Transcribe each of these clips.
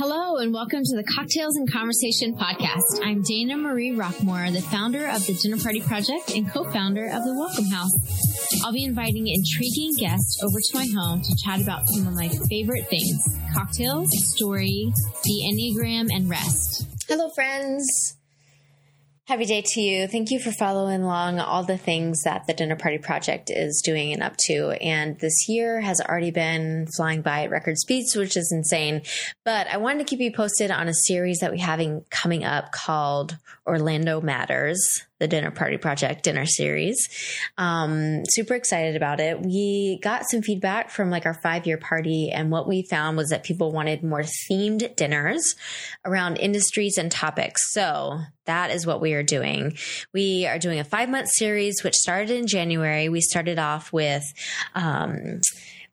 Hello and welcome to the Cocktails and Conversation podcast. I'm Dana Marie Rockmore, the founder of the Dinner Party Project and co-founder of the Welcome House. I'll be inviting intriguing guests over to my home to chat about some of my favorite things, cocktails, story, the Enneagram, and rest. Hello, friends. Happy day to you. Thank you for following along all the things that the Dinner Party Project is doing and up to. And this year has already been flying by at record speeds, which is insane. But I wanted to keep you posted on a series that we having coming up called Orlando Matters, the Dinner Party Project dinner series. Um, super excited about it. We got some feedback from like our five year party, and what we found was that people wanted more themed dinners around industries and topics. So that is what we are doing. We are doing a five month series, which started in January. We started off with, um,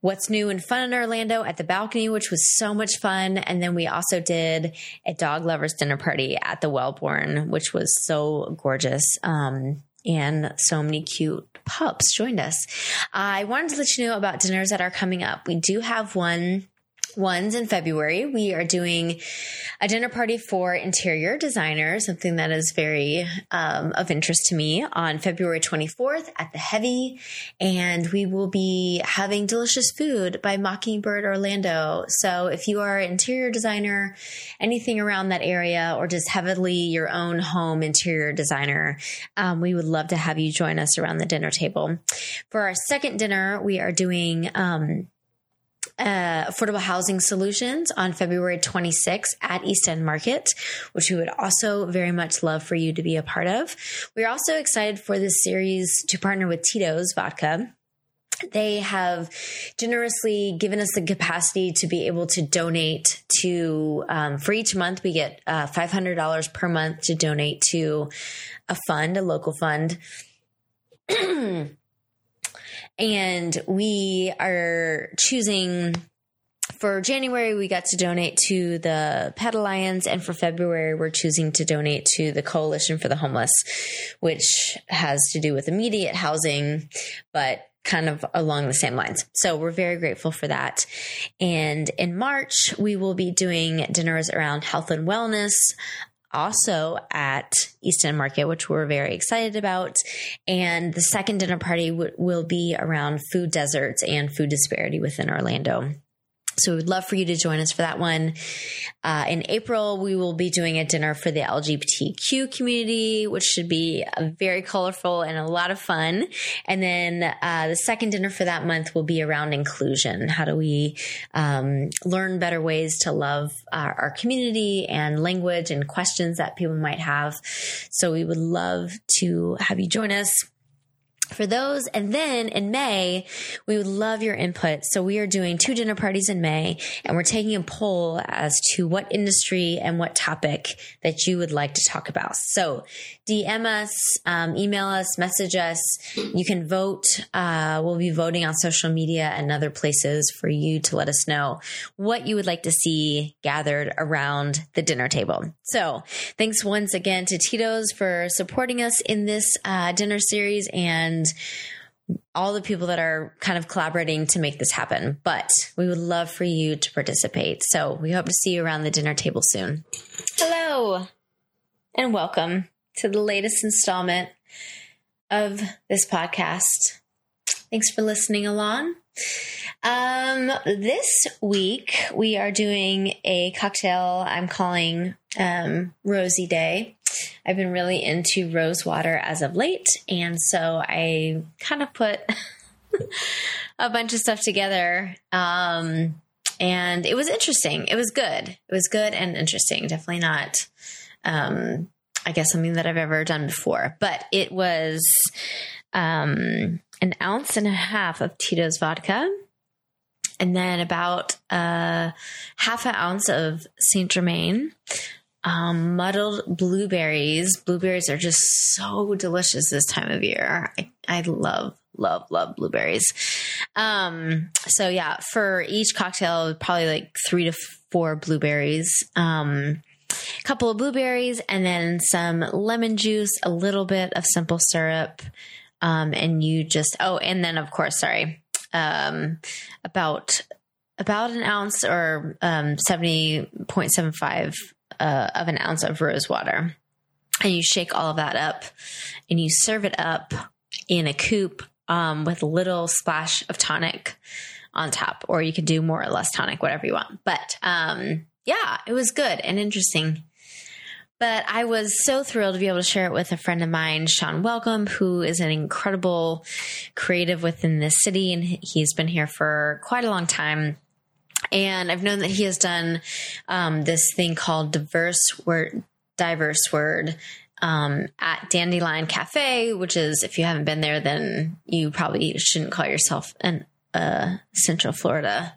what's new and fun in Orlando at the balcony, which was so much fun. And then we also did a dog lovers dinner party at the Wellborn, which was so gorgeous. Um, and so many cute pups joined us. I wanted to let you know about dinners that are coming up. We do have one ones in February. We are doing a dinner party for interior designers, something that is very um, of interest to me on February 24th at the Heavy. And we will be having delicious food by Mockingbird Orlando. So if you are an interior designer, anything around that area, or just heavily your own home interior designer, um, we would love to have you join us around the dinner table. For our second dinner, we are doing, um, uh, affordable housing solutions on February 26th at East End Market, which we would also very much love for you to be a part of. We're also excited for this series to partner with Tito's Vodka. They have generously given us the capacity to be able to donate to, um, for each month, we get uh, $500 per month to donate to a fund, a local fund. and we are choosing for January, we got to donate to the Pet Alliance, and for February, we're choosing to donate to the Coalition for the Homeless, which has to do with immediate housing, but kind of along the same lines. So we're very grateful for that. And in March, we will be doing dinners around health and wellness, also at East End Market, which we're very excited about. And the second dinner party w- will be around food deserts and food disparity within Orlando. So we would love for you to join us for that one. Uh, in April, we will be doing a dinner for the LGBTQ community, which should be very colorful and a lot of fun. And then uh, the second dinner for that month will be around inclusion. How do we um, learn better ways to love our, our community and language and questions that people might have? So we would love to have you join us for those. And then in May, we would love your input. So we are doing two dinner parties in May and we're taking a poll as to what industry and what topic that you would like to talk about. So DM us, um, email us, message us. You can vote. Uh, we'll be voting on social media and other places for you to let us know what you would like to see gathered around the dinner table. So thanks once again to Tito's for supporting us in this uh, dinner series and all the people that are kind of collaborating to make this happen. But we would love for you to participate. So we hope to see you around the dinner table soon. Hello and welcome to the latest installment of this podcast. Thanks for listening along. Um, this week we are doing a cocktail I'm calling um, Rosy Day. I've been really into rose water as of late, and so I kind of put a bunch of stuff together. Um, and it was interesting. It was good. It was good and interesting. Definitely not um, I guess something that I've ever done before, but it was um, an ounce and a half of Tito's vodka, and then about uh, half an ounce of Saint Germain, um, muddled blueberries. Blueberries are just so delicious this time of year. I, I love, love, love blueberries. Um, so yeah, for each cocktail, probably like three to four blueberries. Um, couple of blueberries, and then some lemon juice, a little bit of simple syrup. Um, and you just, oh, and then of course, sorry, um, about about an ounce or um, 70.75 uh, of an ounce of rose water. And you shake all of that up and you serve it up in a coupe um, with a little splash of tonic on top, or you can do more or less tonic, whatever you want. But um, yeah, it was good and interesting. But I was so thrilled to be able to share it with a friend of mine, Sean Welcome, who is an incredible creative within this city. And he's been here for quite a long time. And I've known that he has done um, this thing called diverse word, diverse word um, at Dandelion Cafe, which is, if you haven't been there, then you probably shouldn't call yourself an uh, Central Florida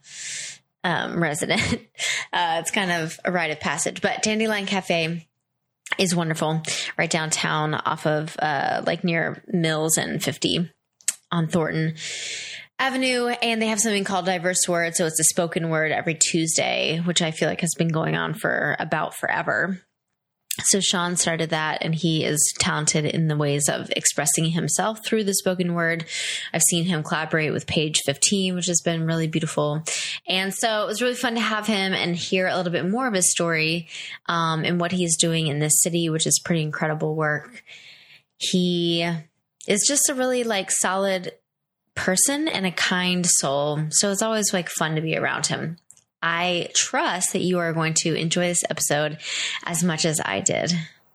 um, resident. Uh, it's kind of a rite of passage, but Dandelion Cafe is wonderful right downtown off of uh, like near Mills and 50 on Thornton Avenue. And they have something called Diverse Word. So it's a spoken word every Tuesday, which I feel like has been going on for about forever. So Sean started that and he is talented in the ways of expressing himself through the spoken word. I've seen him collaborate with Page 15, which has been really beautiful. And so it was really fun to have him and hear a little bit more of his story um, and what he's doing in this city, which is pretty incredible work. He is just a really like solid person and a kind soul. So it's always like fun to be around him. I trust that you are going to enjoy this episode as much as I did.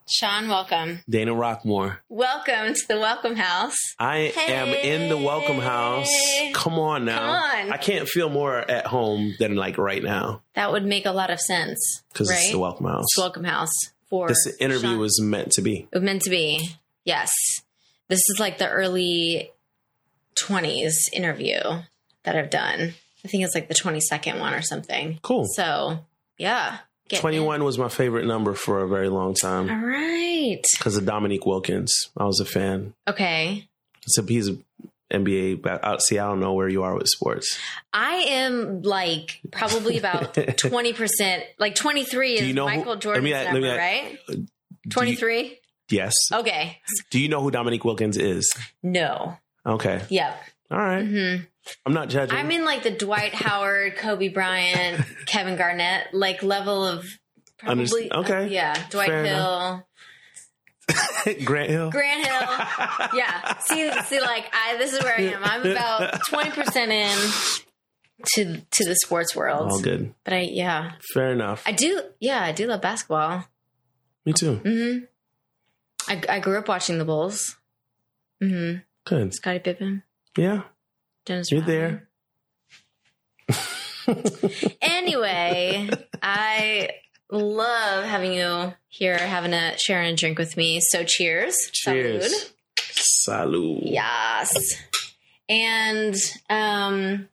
Sean, welcome. Dana Rockmore. Welcome to the Welcome House. I am in the Welcome House. Come on now. Come on. I can't feel more at home than like right now That would make a lot of sense. because right? it's the Welcome House. It's Welcome House for This interview Sean. was meant to be. It was meant to be. Yes. This is like the early 20s interview that I've done. I think it's like the 22nd one or something. Cool. So, yeah. Get 21 was my favorite number for a very long time All right. because of Dominique Wilkins. I was a fan. Okay. So he's a NBA. But out, see, I don't know where you are with sports. I am like probably about 20%, like 23 is you know who- Michael let Jordan's me- let me- right? Do you- 23? yes. Okay. Do you know who Dominique Wilkins is? No. Okay. Yep. All right. hmm I'm not judging. I'm in like the Dwight Howard, Kobe Bryant, Kevin Garnett like level of probably Underst- okay. yeah, Dwight Fair Hill, Grant Hill. Grant Hill. Yeah. See see like I this is where I am. I'm about 20% in to to the sports world. All good. But I yeah. Fair enough. I do yeah, I do love basketball. Me too. Mhm. I I grew up watching the Bulls. Mhm. Good. Scottie Pippen, Yeah. Dennis You're Rodman. there. anyway, I love having you here, having a sharing a drink with me. So cheers. Cheers. Salud. Salud. Yes. And um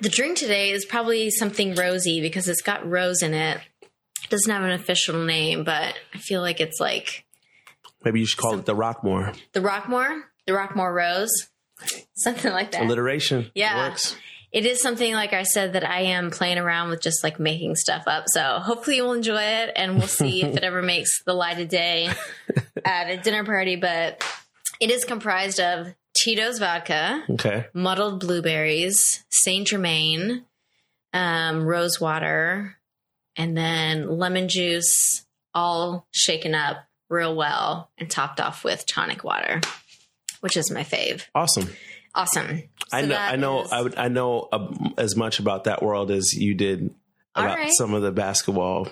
the drink today is probably something rosy because it's got rose in it. It doesn't have an official name, but I feel like it's like Maybe you should call it the Rockmore. the Rockmore, the Rockmore Rose, something like that. Alliteration. Yeah. Works. it is something like I said that I am playing around with just like making stuff up. So hopefully you'll enjoy it and we'll see if it ever makes the light of day at a dinner party. But it is comprised of Tito's vodka, Okay. muddled blueberries, Saint Germain, um, rose water, and then lemon juice, all shaken up real well and topped off with tonic water, which is my fave. Awesome. Awesome. I know. I know. is- I would. I know um, as much about that world as you did about right. some of the basketball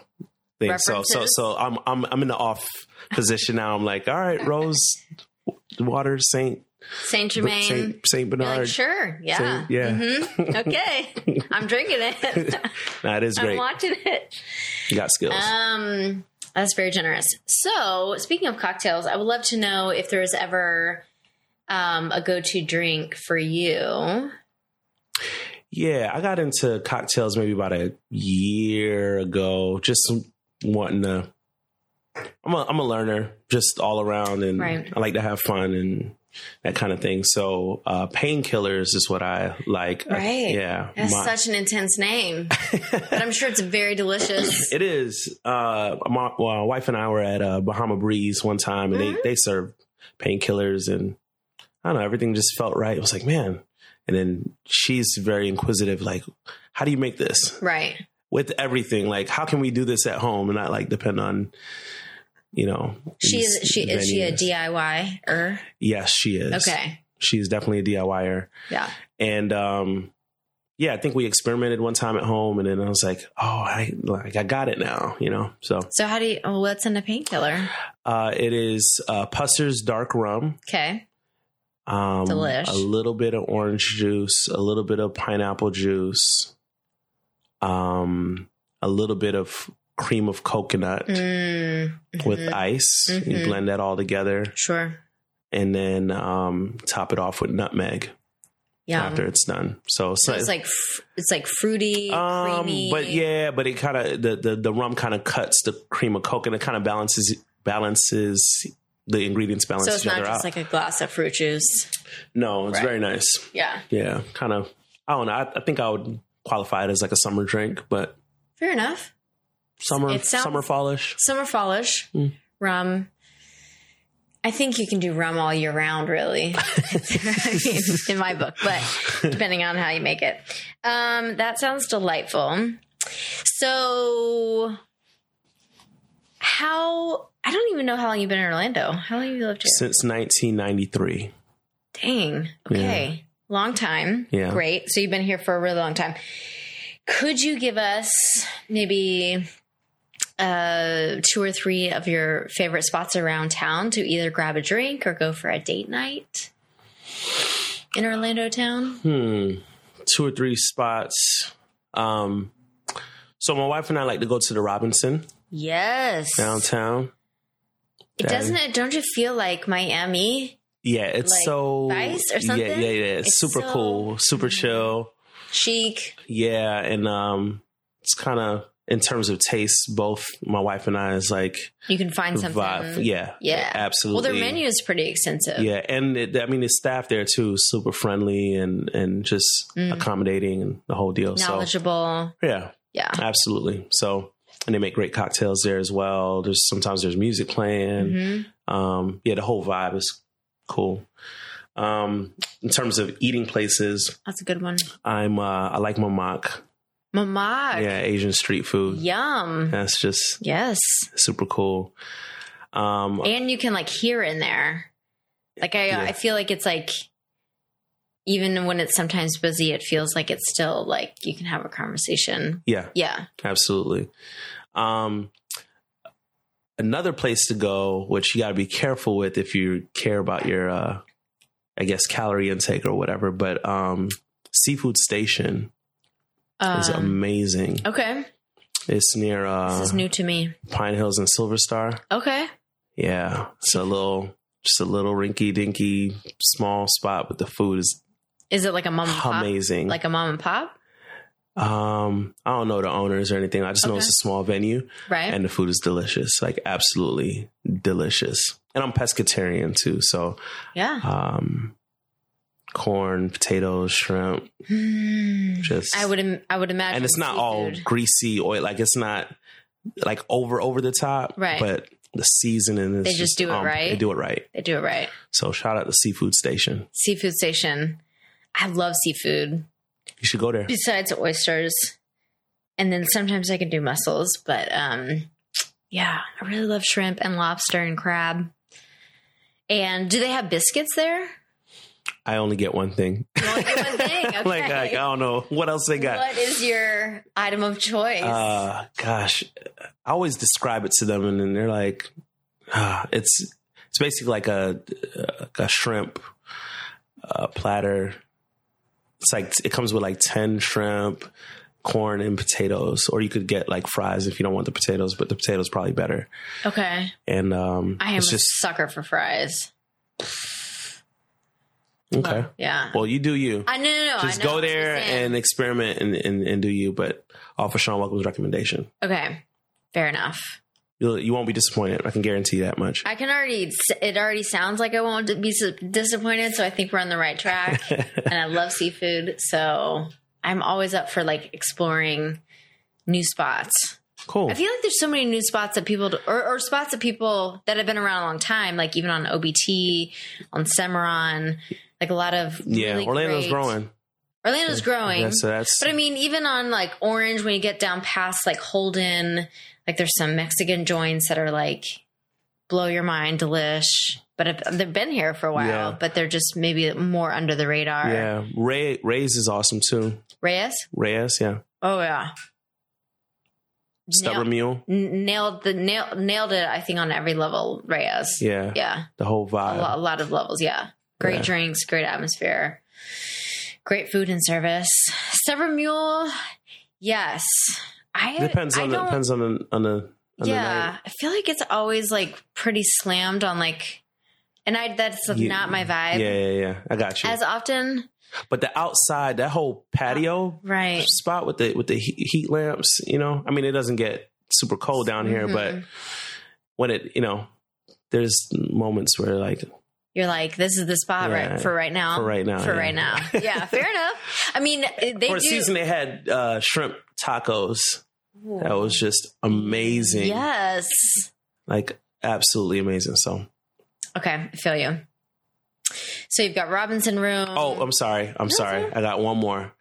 things. So, so, so I'm, I'm, I'm in the off position now. I'm like, all right, Rose, Water, Saint, Saint Germain. Saint, Saint Bernard. like, sure, yeah, Saint- yeah. Mhm. okay. I'm drinking it. that is is I'm great. watching it. You got skills. Um, that's very generous. So, speaking of cocktails, I would love to know if there was ever um, a go-to drink for you. Yeah, I got into cocktails maybe about a year ago. Just wanting to. I'm a I'm a learner, just all around, and Right. I like to have fun and that kind of thing. So, uh, painkillers is what I like. I- Right. yeah. That's my- such an intense name, but I'm sure it's very delicious. it is. Uh, my, well, my wife and I were at uh, Bahama Breeze one time, and Mm-hmm. they they served painkillers, and I don't know, everything just felt right. It was like, man, And then she's very inquisitive, like, how do you make this Right. with everything? Like, how can we do this at home and not like depend on, you know? She is she is she a venues? DIY er? Yes, she is. Okay. She's definitely a DIYer. Yeah. And um yeah, I think we experimented one time at home and then I was like, oh, I like I got it now, you know. So So how do you what's in a painkiller? uh it is uh Pusser's dark rum. Okay. Um Delish. a little bit of orange juice, a little bit of pineapple juice, um a little bit of cream of coconut Mm, with mhm. ice. You Mhm. blend that all together Sure. and then um top it off with nutmeg Yeah. after it's done. So, So it's like it's like fruity, Um, creamy. but yeah, but it kind of the, the the rum kind of cuts the cream of coconut, kind of balances balances the ingredients balance so it's not just out. like a glass of fruit juice. no, it's Right. very nice. Yeah. Yeah, kind of. I don't know. I, I think I would qualify it as like a summer drink, but Fair enough. summer It sounds- summer fallish. Summer fallish, Mm. rum. I think you can do rum all year round, really. I mean, in my book, but depending on how you make it. Um, that sounds delightful. So, how? I don't even know how long you've been in Orlando. How long have you lived here? Since 1993. Dang. Okay. Long time. Yeah. Great. So you've been here for a really long time. Could you give us maybe uh, two or three of your favorite spots around town to either grab a drink or go for a date night in Orlando town? Hmm. Two or three spots. Um. So my wife and I like to go to the Robinson Yes. downtown. It doesn't it don't you feel like Miami Yeah, it's Like so Vice or something? Yeah, yeah, yeah. It's, It's super so- mm-hmm. cool, super chill. chic? Yeah, and um, it's kind of in terms of taste. Both my wife and I is like You can find something. vibe. Yeah, Yeah. absolutely. Well, their menu is pretty extensive. Yeah, and it, I mean the staff there too, super friendly and and just Mm. accommodating and the whole deal. So Knowledgeable. yeah, Yeah. absolutely. So and they make great cocktails there as well. There's sometimes there's music playing. Mhm. Um, yeah, the whole vibe is cool. Um, in terms of eating places, That's a good one. I'm uh, I like Mamak. Mamak. Yeah, Asian street food. Yum. That's just Yes. super cool. Um, And you can like hear in there. Like I Yeah. I feel like it's like even when it's sometimes busy, it feels like it's still like you can have a conversation. yeah, Yeah. absolutely. Um, another place to go, which you got to be careful with if you care about your, uh, I guess, calorie intake or whatever. But um, Seafood Station is Um, amazing. okay. It's near uh, This is new to me. Pine Hills and Silver Star. Okay. Yeah, it's a little, just a little rinky dinky small spot, but the food is Is it like a mom and pop? amazing. Like a mom and pop? um, I don't know the owners or anything. I just know it's a small venue. Right. and the food is delicious, like absolutely delicious. And I'm pescatarian too, so yeah. um, corn, potatoes, shrimp, Hmm. just I would im- I would imagine and it's not all greasy oil, like it's not like over over the top, Right. But the seasoning is They just do it um, right? They do it right. They do it right. So shout out to Seafood Station. Seafood station. I love seafood. You should go there. besides oysters and then sometimes i can do mussels but um yeah i really love shrimp and lobster and crab and do they have biscuits there I only get one thing. Only get one thing, okay. like, like, I don't know what else they got. what is your item of choice Uh, gosh, I always describe it to them, and then they're like, ah, "It's it's basically like a a shrimp uh, platter. It's like it comes with like ten shrimp, corn, and potatoes, or you could get like fries if you don't want the potatoes, but the potatoes probably better. okay And um, i am it's a just sucker for fries okay. yeah Well, you do you. i know. no no Just know, go there and experiment and, and, and do you, but offer Sean Welcome's recommendation. okay fair enough You'll, you won't be disappointed. I can guarantee that much. I can already. It already sounds like I won't be disappointed, so I think we're on the right track. and I love seafood, so I'm always up for like exploring new spots. cool. I feel like there's so many new spots that people, or, or spots that people that have been around a long time, like even on OBT, on Semoran. Like a lot of Yeah, really Orlando's great- growing. Orlando's growing. Yeah, so that's But I mean, even on like Orange, when you get down past like Holden, like there's some Mexican joints that are like blow your mind, delish. But they've been here for a while, Yeah. but they're just maybe more under the radar. yeah. Ray Ray's is awesome too. Reyes? Reyes, yeah. Oh yeah. Stubborn Nailed, Mule, nailed the nail, nailed it. I think on every level, Reyes. yeah. Yeah, The whole a, vibe. lot, a lot of levels. Yeah, great Yeah. drinks, great atmosphere, great food and service. Stubborn Mule, yes. I Depends I on the depends on the on the on the yeah. I feel like it's always like pretty slammed on like, and I that's Yeah. not my vibe Yeah, yeah, yeah. I got you. as often. but the outside, that whole patio Right. spot with the with the heat, lamps, you know. I mean, it doesn't get super cold down here, Mhm. but when it, you know, there's moments where like You're like, this is the spot Yeah. right for right now. For right now, For yeah. right now. Yeah, fair enough. I mean, they for a do. season they had uh, shrimp tacos. That was just amazing. Yes. Like absolutely amazing. So, Okay, I feel you. So you've got Robinson Room. oh, I'm sorry. I'm sorry. okay. I got one more.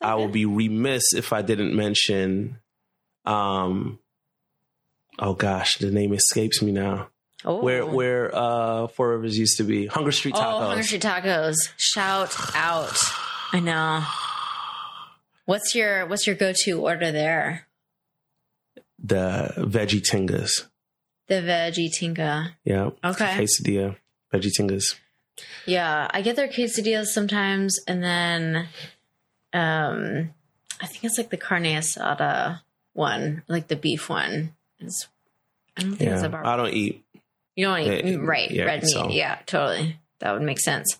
I will be remiss if I didn't mention um oh gosh, the name escapes me now. oh. Where where uh Four Rivers used to be. Hunger Street Oh, Tacos. Hunger Street Tacos. Shout out. I know. What's your what's your go to order there? the veggie tingas. The veggie tinga. Yeah. Okay. Quesadilla. Veggie tingas. Yeah, I get their quesadillas sometimes, and then um, I think it's like the carne asada one, like the beef one. It's, I don't think it's a Yeah. I don't eat you don't eat Yeah, right yeah, red meat. so- Yeah, totally. That would make sense.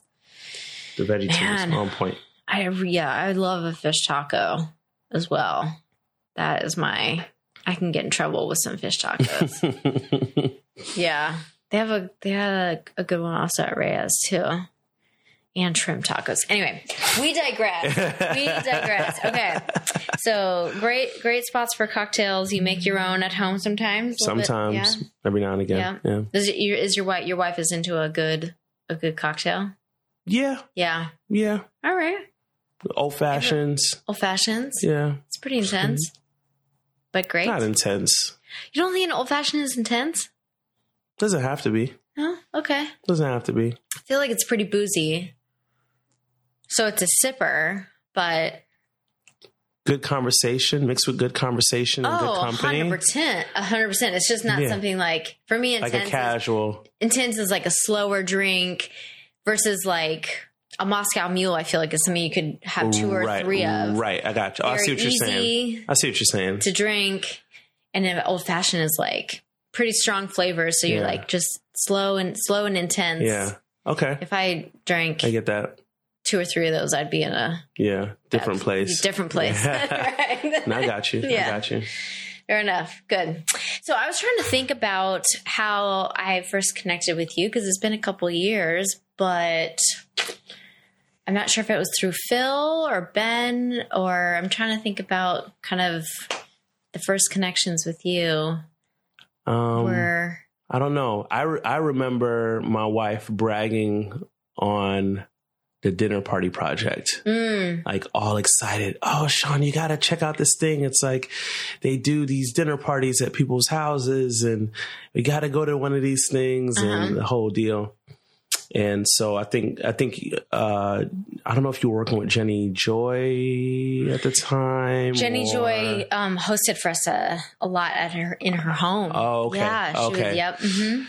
the veggie tingas on point. I yeah, I love a fish taco as well. That is my. I can get in trouble with some fish tacos. yeah, they have a they had a, a good one also at Reyes too, and shrimp tacos. Anyway, we digress. we digress. Okay, so great great spots for cocktails. You make your own at home sometimes. a little bit, Sometimes, every now and again. Yeah. yeah. Is, it, your- is your wife your wife is into a good a good cocktail? Yeah. Yeah. Yeah. All right. Old fashions. Old fashions. Yeah. It's pretty intense, but great. Not intense. you don't think an old fashioned is intense? Doesn't have to be. No. Okay. Doesn't have to be. I feel like it's pretty boozy. So it's a sipper, but Good conversation mixed with good conversation and good oh, company. 100%. 100%. It's just not Yeah. something like, for me, Like intense, a is, casual. intense is like a slower drink versus like a Moscow Mule. I feel like is something you could have two or right, three of. Right. I got you. Oh, I Very see what you're saying. I see what you're saying. to drink. And then old fashioned is like pretty strong flavor, So you're Yeah. like just slow and slow and intense. Yeah. Okay. If I drank I get that. two or three of those, I'd be in a Yeah. Different bad- place. Different place. Yeah. right. I got you. Yeah. I got you. Fair enough. Good. So I was trying to think about how I first connected with you because it's been a couple years, but I'm not sure if it was through Phil or Ben, or I'm trying to think about kind of the first connections with you Um, were. I don't know. I, re- I remember my wife bragging on the dinner party project. Mm, like all excited. Oh, Sean, you got to check out this thing. It's like they do these dinner parties at people's houses and we got to go to one of these things Uh-huh. and the whole deal. And so I think, I think, uh, I don't know if you were working with Jenny Joy at the time. Jenny or- Joy um, hosted for us a, a lot at her in her home. Oh, okay. Yeah. She Okay. Was, yep. hmm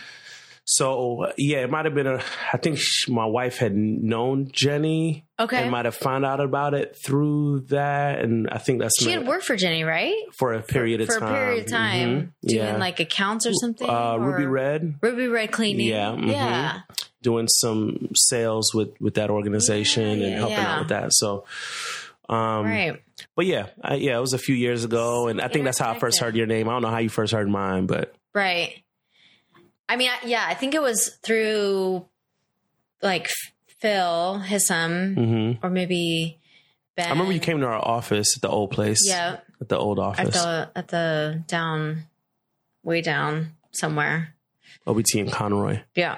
So yeah, it might have been a, I think sh- my wife had known Jenny Okay. and might have found out about it through that. And I think that's she had worked for Jenny, right? for a period of for time. a period of time, Mhm. doing Yeah. like accounts or something. uh, Ruby Red Ruby Red cleaning. Yeah, mhm. Yeah. Doing some sales with with that organization and helping yeah. out with that. So, um, Right. but yeah, I, yeah, it was a few years ago, and I think that's how I first heard your name. I don't know how you first heard mine, but Right. I mean, I, yeah, I think it was through like Phil, his son, hmm or maybe Ben. I remember you came to our office at the old place. Yeah, at the old office at the at the down, way down somewhere. OBT in Conroy. Yeah.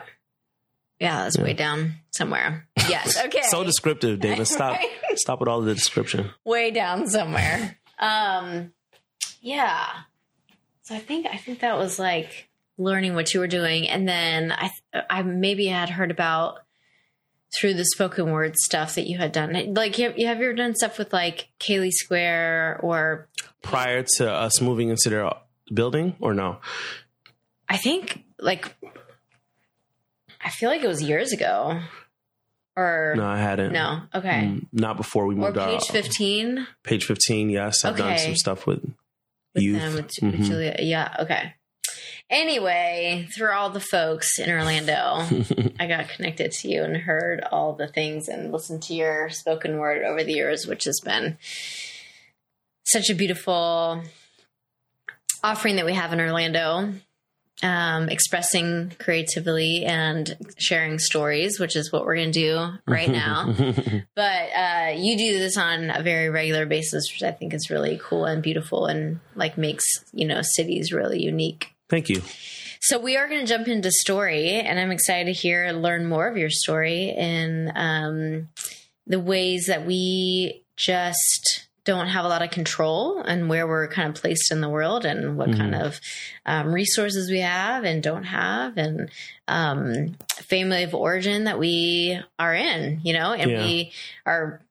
Yeah, that's way down somewhere. Yes. Okay. So descriptive, David. Stop. Right. Stop with all the description. way down somewhere. Um, yeah. So I think I think that was like learning what you were doing, and then I I maybe had heard about through the spoken word stuff that you had done. Like, you have, you have you ever done stuff with like Kaylee Square or Prior to us moving into their building, or no? I think like I feel like it was years ago. Or No, I hadn't. no, okay. Mm, not before we Or moved page fifteen Page fifteen. Yes, I've done some stuff with, with youth. them with, with Mhm. Julia. Yeah, okay. Anyway, through all the folks in Orlando, I got connected to you and heard all the things and listened to your spoken word over the years, which has been such a beautiful offering that we have in Orlando. Um, expressing creatively and sharing stories, which is what we're going to do right now. but uh, you do this on a very regular basis, which I think is really cool and beautiful, and like makes you know cities really unique. Thank you. So we are going to jump into story, and I'm excited to hear learn more of your story and um, the ways that we just don't have a lot of control and where we're kind of placed in the world and what kind of um, resources we have and don't have and um, family of origin that we are in, you know, and Yeah. we are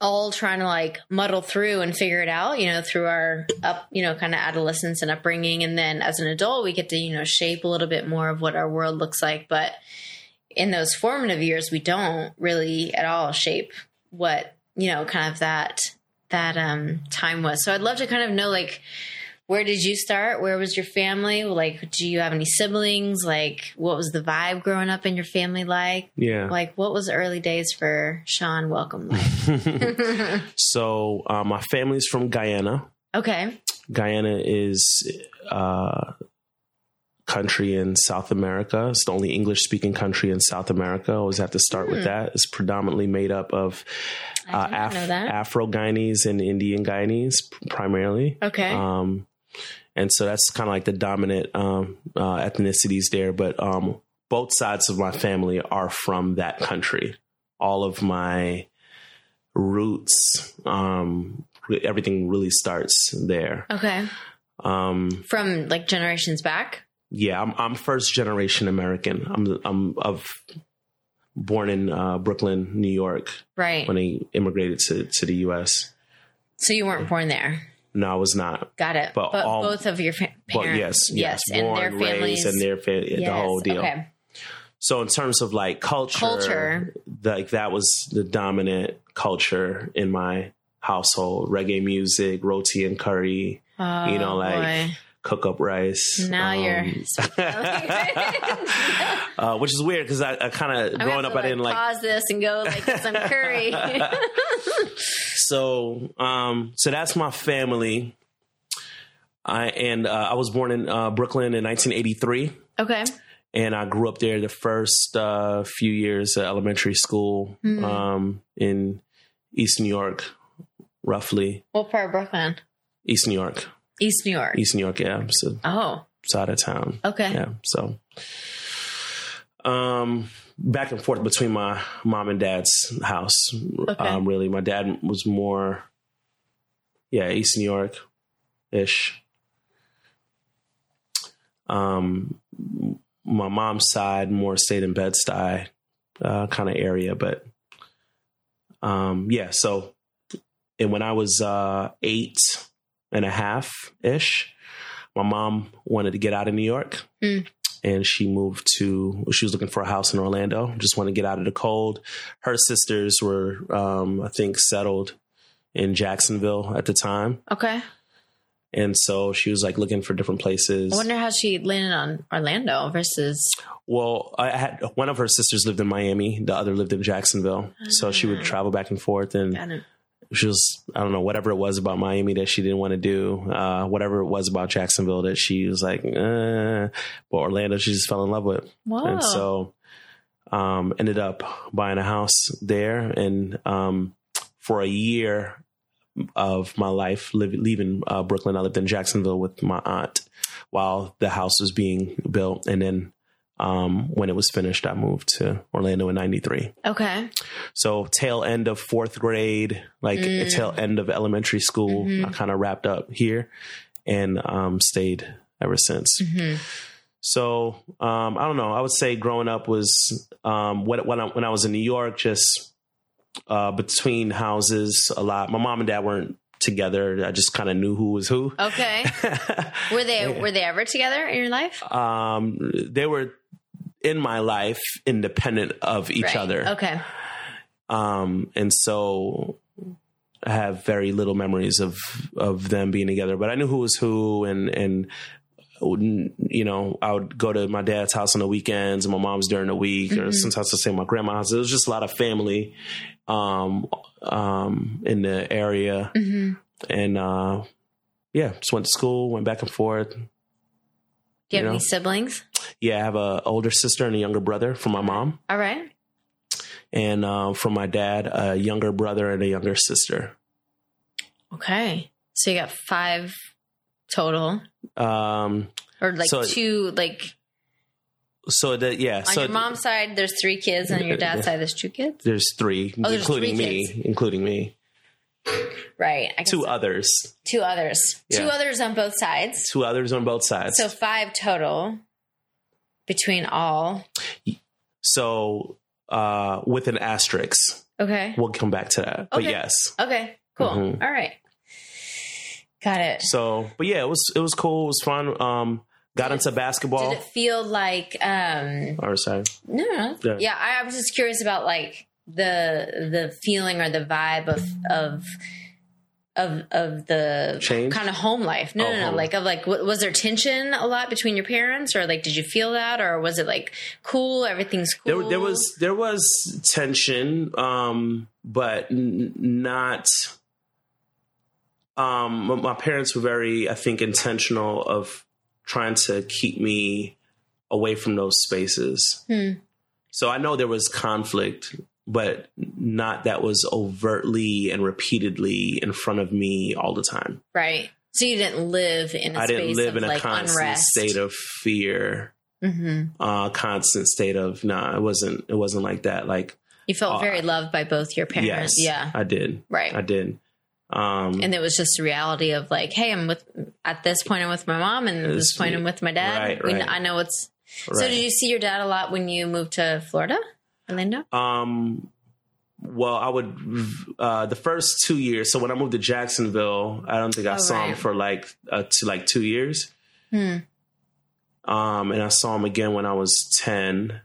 all trying to like muddle through and figure it out, you know, through our up, you know, kind of adolescence and upbringing. And then as an adult, we get to, you know, shape a little bit more of what our world looks like. But in those formative years, we don't really at all shape what, you know, kind of that, that um, time was. So I'd love to kind of know, like, where did you start? Where was your family? Like, do you have any siblings? Like, what was the vibe growing up in your family like? Yeah. Like, what was the early days for Sean Welcome like? so uh, my family's from Guyana. okay. Guyana is uh, country in South America. It's the only English speaking country in South America. I always have to start with that. It's predominantly made up of Hmm. Uh, did not know Af- Afro Guyanese and Indian Guyanese primarily. Okay. Um, and so that's kind of like the dominant um, uh, ethnicities there. But um, both sides of my family are from that country. All of my roots, um, everything really starts there. okay. Um, From like generations back. Yeah, I'm, I'm first generation American. I'm I'm of born in uh, Brooklyn, New York, Right. when I immigrated to to the U.S. So you weren't born there. No, I was not. Got it. But But, all- both of your fa- But parents. yes, yes, and born, their families. and their fa- the whole deal. Okay. So in terms of like culture, Culture. like that was the dominant culture in my household. Reggae music, roti and curry, Oh, You know, like, boy. Cook up rice. Now you're. Um, uh, which is weird because I, I kind of growing up, I didn't like. pause this and go like get some curry. So, um, so that's my family. I and uh, I was born in uh, Brooklyn in 1983. okay. and I grew up there the first uh, few years of elementary school Mhm. um, in East New York, roughly What part of Brooklyn? East New York, East New York. East New York, yeah, so Oh, side of town, okay. yeah. So, um, back and forth between my mom and dad's house. Okay. Um, really, my dad was more, yeah, East New York ish. Um, my mom's side more stayed in Bed Stuy uh, kind of area, but um, yeah. So, and when I was uh, eight and a half ish, my mom wanted to get out of New York. Mm. And she moved to, she was looking for a house in Orlando, just wanted to get out of the cold. Her sisters were, um, I think, settled in Jacksonville at the time. Okay. And so she was like looking for different places. I wonder how she landed on Orlando versus. Well, I had one of her sisters lived in Miami, the other lived in Jacksonville. So she would Ah. travel back and forth and. She was I don't know whatever it was about Miami that she didn't want to do, uh, whatever it was about Jacksonville that she was like, uh, but Orlando she just fell in love with, Whoa. and so um, ended up buying a house there, and um, for a year of my life live, leaving uh, Brooklyn, I lived in Jacksonville with my aunt while the house was being built, and then um, when it was finished, I moved to Orlando in '93. Okay. So tail end of fourth grade, like Mm. tail end of elementary school, Mhm. I kind of wrapped up here and um, stayed ever since. hmm So um, I don't know. I would say growing up was um, when when I, when I was in New York, just uh, between houses a lot. My mom and dad weren't together. I just kind of knew who was who. Okay. Were they were they ever together in your life? um, they were in my life independent of each Right. other. Okay. um, and so I have very little memories of of them being together. But I knew who was who, and and you know, I would go to my dad's house on the weekends, and my mom's during the week, or Mhm. sometimes I stay at my grandma's. There was just a lot of family um, um, in the area, hmm and uh, yeah, just went to school, went back and forth. Do you have You any siblings? Yeah, I have a older sister and a younger brother from my mom, All right. and uh, from my dad, a younger brother and a younger sister. Okay. So you got five total, Um, or like So- two. Like so that yeah, on so your mom's side, there's three kids. On your dad's side, there's two kids. there's three, Oh, there's including three me, including me. Right. I guess Two so. others, Two others. Two others on both sides. two others on both sides. So five total between all. So uh, with an asterisk, Okay. we'll come back to that. But yes, Okay. Cool. Mhm. All right. Got it. so but yeah, it was it was cool. It was fun. Um, got Did it- into basketball. Did it feel like um or sorry, no, no. Yeah. Yeah, I was just curious about like the the feeling or the vibe of of of of the Change? kind of home life. No, Oh, no, no. home. Like of like w- was there tension a lot between your parents or like did you feel that or was it like cool? Everything's cool. there there was there was tension, um, but n- not. Um, my- my parents were very, I think, intentional of trying to keep me away from those spaces. Hmm. So I know there was conflict, but not that was overtly and repeatedly in front of me all the time. right. So you didn't live in a I didn't live of in a constant unrest. state of fear, hmm uh, constant state of nah. It wasn't. It wasn't like that. Like You felt Uh, very loved by both your parents. yes, Yeah. I did. Right. I did. Um, and it was just a reality of like, hey, I'm with at this point I'm with my mom, and at this point I'm with my dad. right, We- I know it's. So did you see your dad a lot when you moved to Florida, Orlando? Um, well, I would uh, the first two years. So when I moved to Jacksonville, I don't think I Oh, saw him for like uh, to like two years. Hmm. Um, and I saw him again when I was ten.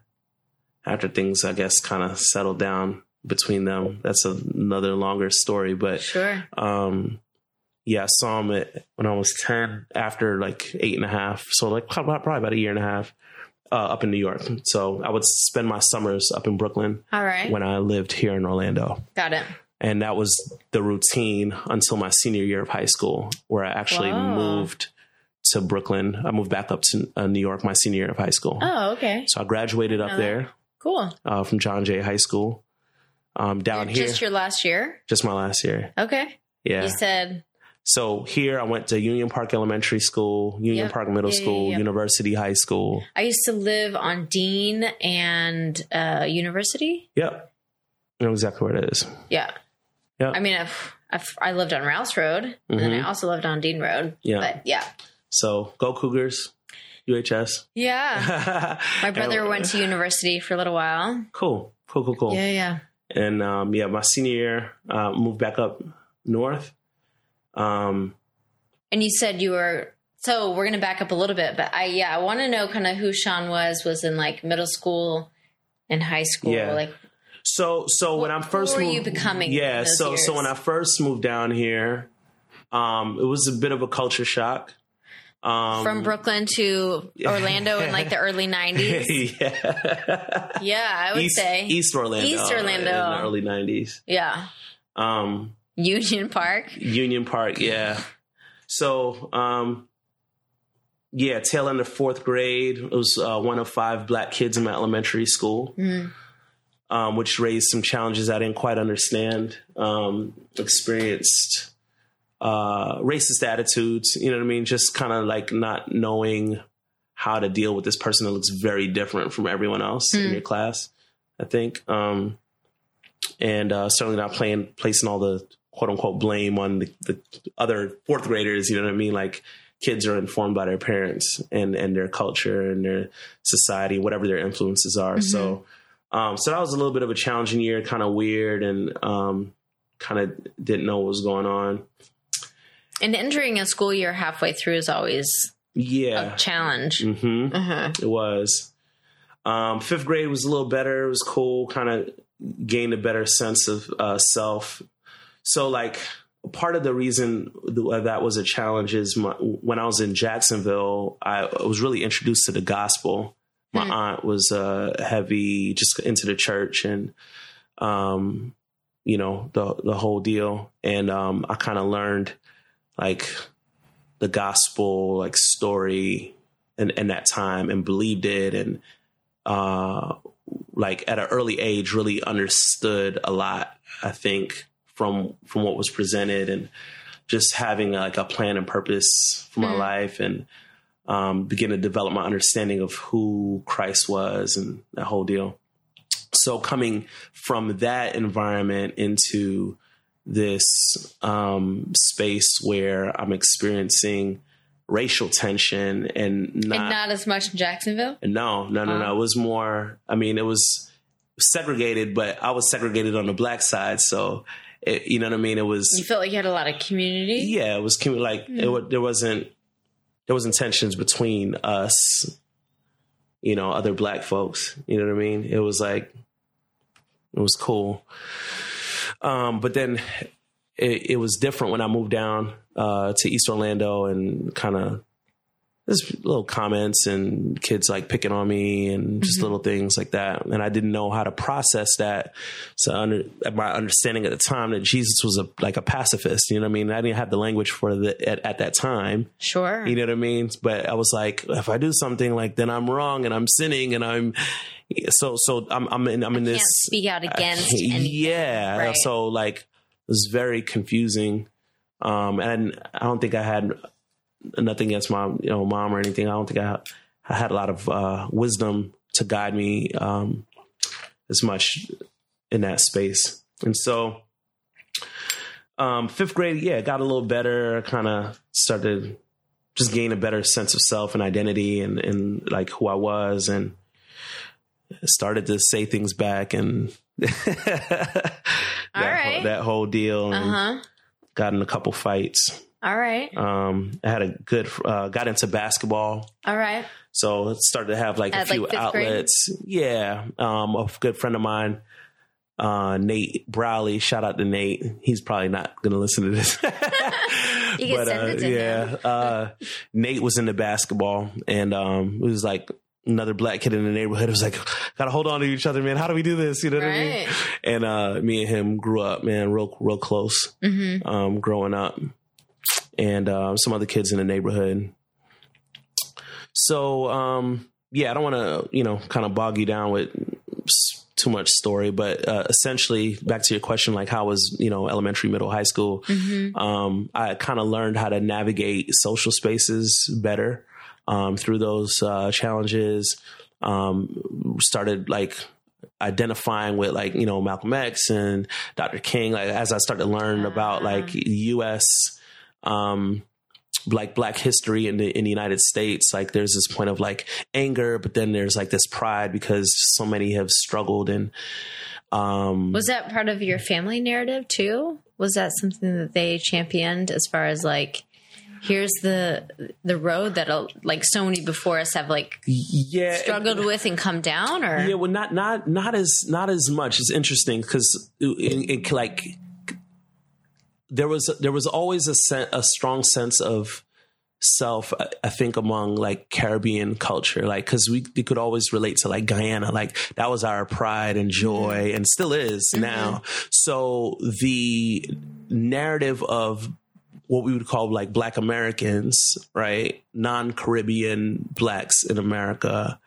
After things, I guess, kind of settled down between them. That's another longer story, but Sure. um, yeah, I saw him at, when I was ten. After like eight and a half, so like probably probably about a year and a half. Uh, up in New York, so I would spend my summers up in Brooklyn All right. when I lived here in Orlando. Got it. And that was the routine until my senior year of high school, where I actually Wow. moved to Brooklyn. I moved back up to uh, New York my senior year of high school. Oh, okay. So I graduated up there Cool. uh, from John Jay High School. Um, down here, Just your last year. just my last year. Okay. Yeah. You said So here I went to Union Park Elementary School, Union Yep. Park Middle Yeah, yeah, School, yeah. University High School. I used to live on Dean and uh, University. Yep. I know exactly where it is. Yeah. Yeah. I mean, I've, I've I lived on Rouse Road, and then I also lived on Dean Road. Yeah. But yeah. So go Cougars, UHS. Yeah. My brother And- went to university for a little while. Cool, cool, cool, cool. Yeah, yeah. And um, yeah, my senior year, uh, moved back up north. Um, And you said you were so we're gonna back up a little bit, but I yeah, I want to know kind of who Sean was. Was in like middle school and high school. Yeah. Like so so when Who I first were you moved, becoming yeah, in those so so when I first moved down here, um, it was a bit of a culture shock. Um, from Brooklyn to Orlando in like the early nineties. yeah, Yeah, I would East, say East Orlando, East Orlando. in the early nineties. yeah. Um, Union Park. Union Park, yeah. So, um, yeah, tail end of fourth grade. It was uh, one of five black kids in my elementary school, Mhm. um, which raised some challenges I didn't quite understand. Um, experienced uh, racist attitudes, you know what I mean? Just kind of like not knowing how to deal with this person that looks very different from everyone else in your class. I think, um, and uh, certainly not playing placing all the quote unquote blame on the, the other fourth graders. You know what I mean? Like kids are informed by their parents and and their culture and their society, whatever their influences are. So, um, so that was a little bit of a challenging year, kind of weird, and um, kind of didn't know what was going on. And entering a school year halfway through is always Yeah. a challenge. hmm Uh-huh. It was. Um, fifth grade was a little better. It was cool. Kind of gained a better sense of uh, self. So, like, part of the reason that was a challenge is my, when I was in Jacksonville, I was really introduced to the gospel. My aunt was uh, heavy, just into the church, and um, you know the the whole deal. And um, I kind of learned like the gospel like story in, in that time and believed it and uh like at an early age really understood a lot i think from from what was presented and just having like a plan and purpose for my Hmm. life and um begin to develop my understanding of who christ was and that whole deal so coming from that environment into this um, space where I'm experiencing racial tension and not, and not as much in Jacksonville. no, no, no, no. It was more. I mean, it was segregated, but I was segregated on the black side, so it, you know what I mean. It was You felt like you had a lot of community. yeah, it was like it, there wasn't there wasn't tensions between us, you know, other black folks. You know what I mean? It was like it was cool. Um, but then it, it was different when I moved down uh, to East Orlando and kind of there's little comments and kids like picking on me and just little things like that. And I didn't know how to process that. So under my understanding at the time that Jesus was a like a pacifist, you know what I mean? I didn't have the language for the at, at that time. Sure. You know what I mean? But I was like, if I do something like then I'm wrong and I'm sinning and I'm so so I'm I'm in I'm in Can't this speak out against I- anything. yeah. Right. So like it was very confusing. Um and I don't think I had nothing against my you know mom or anything. I don't think I I had a lot of uh wisdom to guide me um as much in that space. And so um fifth grade, yeah, got a little better, kind of started just gain a better sense of self and identity and and like who I was and started to say things back and that, right. whole, that whole deal and Uh huh. got in a couple fights. All right. Um, I had a good, uh, got into basketball. All right. So it started to have like At, a few like, fifth grade? outlets. Yeah. Um, a good friend of mine, uh, Nate Browley, shout out to Nate. He's probably not going to listen to this. You it to yeah, uh, Nate was into basketball and, um, it was like another black kid in the neighborhood. It was like, gotta hold on to each other, man. How do we do this? You know what I mean? And, uh, me and him grew up, man, real, real close, Mm-hmm. um, growing up and, uh, some other kids in the neighborhood. So, um, yeah, I don't want to, you know, kind of bog you down with too much story, but uh, essentially, back to your question, like how was, you know, elementary, middle, high school? Mm-hmm. Um, I kind of learned how to navigate social spaces better um, through those uh, challenges. Um, started like identifying with like you know Malcolm X and Dr. King. Like as I started to learn about like U.S. Um, like black history in the in the United States, like there's this point of like anger, but then there's like this pride because so many have struggled and um Was that part of your family narrative too? Was that something that they championed as far as like, here's the the road that like so many before us have like yeah struggled with and come down, or Yeah, well, not not not as not as much. It's interesting because it, it, like there was there was always a sen- a strong sense of self. I- think among like Caribbean culture, like because we, we could always relate to like Guyana, like that was our pride and joy, and still is now. So the narrative of what we would call like black Americans, right? Non Caribbean blacks in America,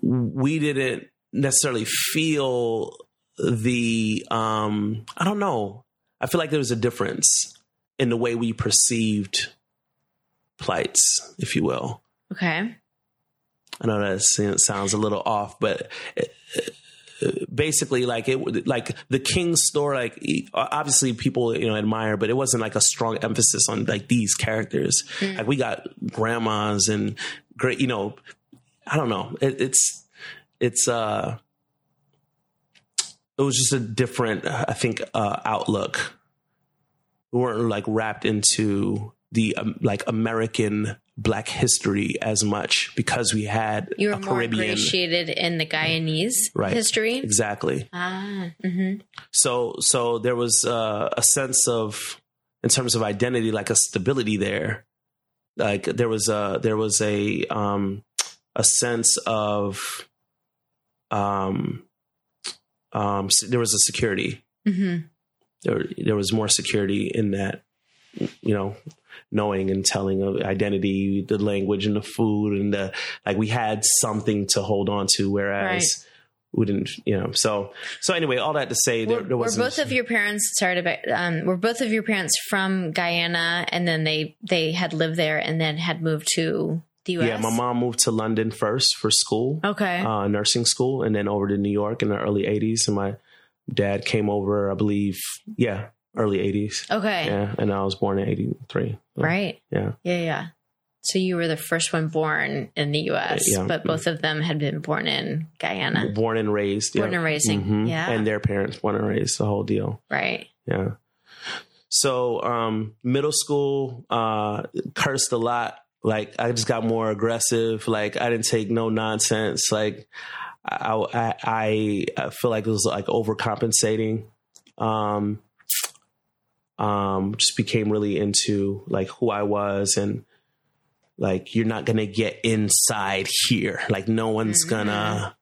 we didn't necessarily feel the, um, I don't know. I feel like there was a difference in the way we perceived plights, if you will. okay, I know that sounds a little off, but uh, basically like it like the king's story, like obviously people you know admire but it wasn't like a strong emphasis on like these characters mm. like we got grandmas and great you know i don't know it, it's it's uh it was just a different i think uh outlook we weren't like wrapped into the um, like american Black history as much because we had you were a more Caribbean. ingratiated in the Guyanese right. history. Exactly. Ah. Mm-hmm. So so there was uh, a sense of, in terms of identity, like a stability there. Like there was a there was a um, a sense of um um there was a security. Mm-hmm. There there was more security in that you know knowing and telling of identity, the language and the food and the like we had something to hold on to, whereas right. we didn't, you know. So so anyway, all that to say there, there was Were both of your parents sorry about um, were both of your parents from Guyana and then they they had lived there and then had moved to the US? Yeah, my mom moved to London first for school. Okay. Uh, nursing school and then over to New York in the early 80s and my dad came over, I believe, yeah, early 80s. Okay. Yeah. And I was born in 83. Right. Yeah. Yeah. Yeah. So you were the first one born in the U.S., yeah. but both of them had been born in Guyana. Born and raised. Born and raising. Mm-hmm. Yeah. And their parents born and raised, the whole deal. Right. Yeah. So um, middle school, uh, cursed a lot. Like I just got more aggressive. Like I didn't take no nonsense. Like I, I, I feel like it was like overcompensating. Um, um, just became really into like who I was and like you're not gonna get inside here. Like no one's mm-hmm. gonna.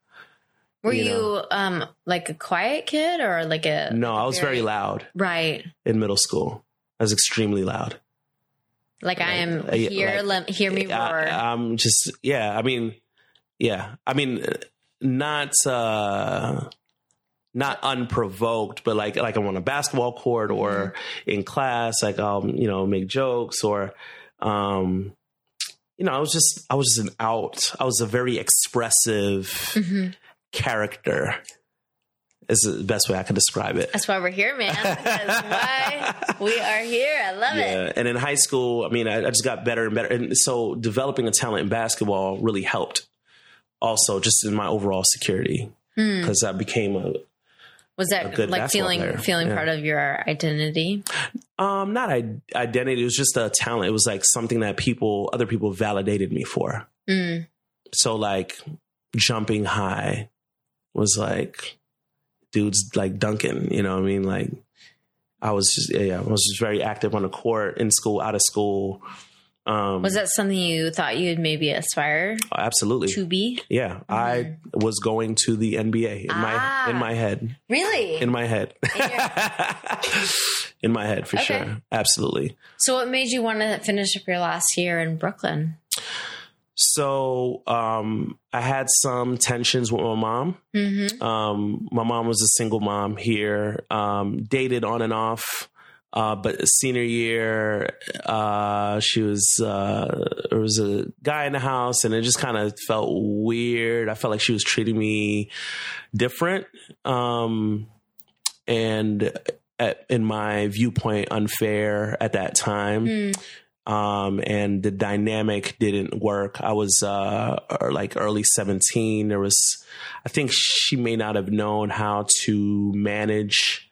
Were you, know. um like a quiet kid or like a? No, I was very, very loud. Right. In middle school, I was extremely loud. Like, I am here. Like, let hear me roar. I, I'm just yeah. I mean, yeah. I mean, not. uh not unprovoked, but like like I'm on a basketball court or mm-hmm. in class, like I'll you know make jokes or um, you know I was just I was just an out. I was a very expressive mm-hmm. character. Is the best way I can describe it. That's why we're here, man. That's why we are here. I love yeah. it. And in high school, I mean, I, I just got better and better, and so developing a talent in basketball really helped. Also, just in my overall security, because mm. I became a was that like feeling player. feeling yeah. part of your identity? Um, not I- identity. It was just a talent. It was like something that people, other people, validated me for. Mm. So like jumping high was like dudes like Duncan. You know what I mean? Like I was just yeah, I was just very active on the court in school, out of school. Um, was that something you thought you'd maybe aspire? Oh, absolutely to be. Yeah, mm-hmm. I was going to the NBA in ah, my in my head. Really, in my head. In, in my head, for okay. sure. Absolutely. So, what made you want to finish up your last year in Brooklyn? So, um, I had some tensions with my mom. Mm-hmm. Um, my mom was a single mom here, um, dated on and off. Uh, but senior year, uh, she was uh, there was a guy in the house, and it just kind of felt weird. I felt like she was treating me different, um, and at, in my viewpoint, unfair at that time. Mm. Um, and the dynamic didn't work. I was uh, like early 17. There was, I think she may not have known how to manage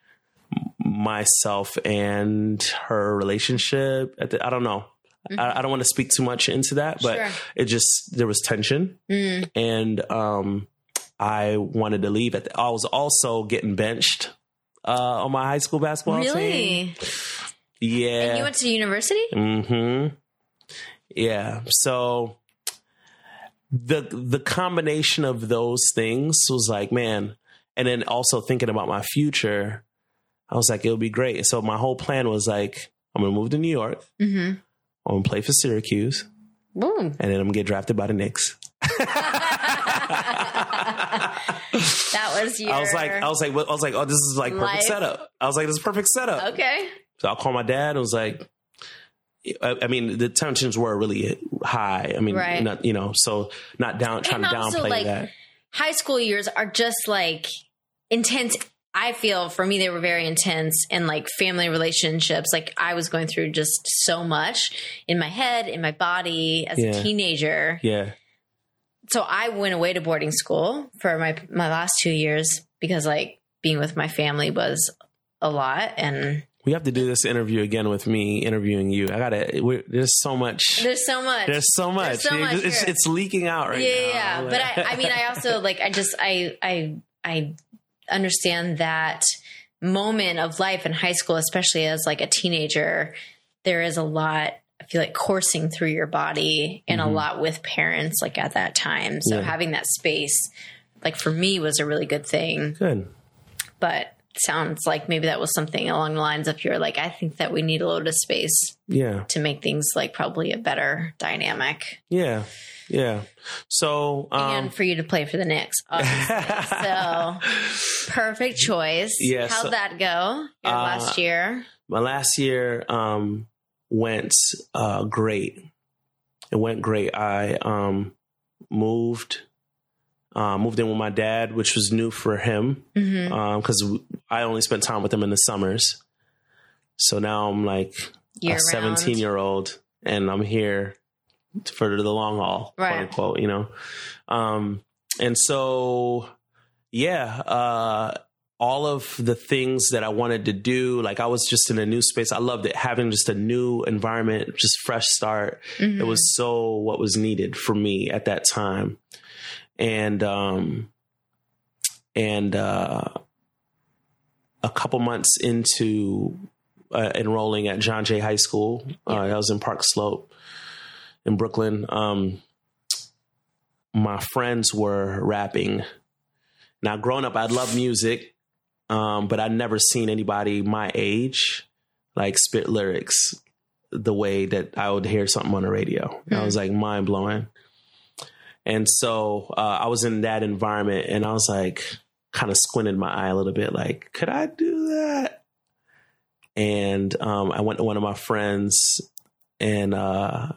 myself and her relationship. The, I don't know. Mm-hmm. I, I, don't want to speak too much into that, but sure. it just there was tension, mm. and um, I wanted to leave. At the, I was also getting benched uh, on my high school basketball really? team. Yeah, and you went to university. Mm-hmm. Yeah, so the the combination of those things was like, man, and then also thinking about my future I was like, it would be great. So my whole plan was like, I'm gonna move to New York. Mm-hmm. I'm gonna play for Syracuse, Boom. and then I'm gonna get drafted by the Knicks. that was your. I was like, I was like, I was like, oh, this is like perfect life. setup. I was like, this is perfect setup. Okay. So I called my dad. and was like, I, I mean, the tensions were really high. I mean, Right. not, you know, so not down trying And to also, downplay like, that. high school years are just like intense. I feel for me, they were very intense and like family relationships. Like I was going through just so much in my head, in my body as Yeah. a teenager. Yeah, So I went away to boarding school for my, my last two years because like being with my family was a lot. And we have to do this interview again with me interviewing you. I gotta. There's so much. there's so much. There's so much. so much it's, it's leaking out right yeah, now. yeah. But I, I mean, I also like, I just, I, I, I understand that moment of life in high school, especially as like a teenager. There is a lot. I feel like coursing through your body, and a Mhm. lot with parents, like at that time. So Yeah. having that space, like for me, was a really good thing. good. But sounds like maybe that was something along the lines of you're like, I think that we need a little of space Yeah, to make things like probably a better dynamic, yeah, yeah. So, um, and for you to play for the Knicks. So perfect choice. Yeah, How'd so- that go? Your Uh, last year. my last year um, went uh, great. It went great. I um, moved, uh, moved in with my dad, which was new for him because I only spent time with him in the summers. So now I'm like Year a 17 year old, and I'm here for the long haul, Right. quote unquote. You know, um, and so yeah, uh, all of the things that I wanted to do, like I was just in a new space. I loved it, having just a new environment, just fresh start. Mhm. It was so what was needed for me at that time, and um, and uh, a couple months into uh, enrolling at John Jay High School, uh, I was in Park Slope in Brooklyn. Um, my friends were rapping. Now, growing up, I love music, um, but I'd never seen anybody my age like spit lyrics the way that I would hear something on the radio. I Hmm. was like mind blowing. And so uh, I was in that environment and I was like, kind of squinted my eye a little bit, like, could I do that? And um, I went to one of my friends and uh,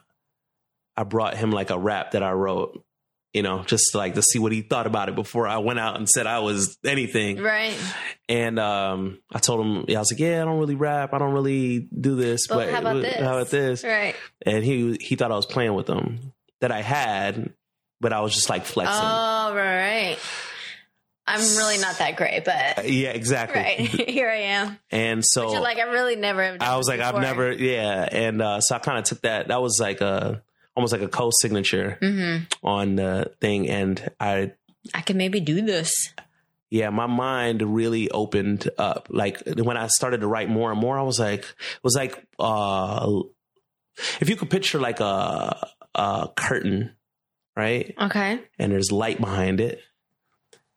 I brought him like a rap that I wrote, you know, just like to see what he thought about it before I went out and said I was anything. Right. And um, I told him, yeah, I was like, yeah, I don't really rap. I don't really do this. Well, but how about this? How about this? Right. And he he thought I was playing with him that I had, but I was just like flexing. Oh, right. I'm really not that great, but yeah, exactly. right here I am. And so like I really never. Have done I was like, I've never, yeah. And uh, so I kind of took that. That was like a almost like a co-signature Mhm. on the thing, and I I can maybe do this. yeah, my mind really opened up. Like when I started to write more and more, I was like, it was like, uh, if you could picture like a, a curtain, right? Okay. And there's light behind it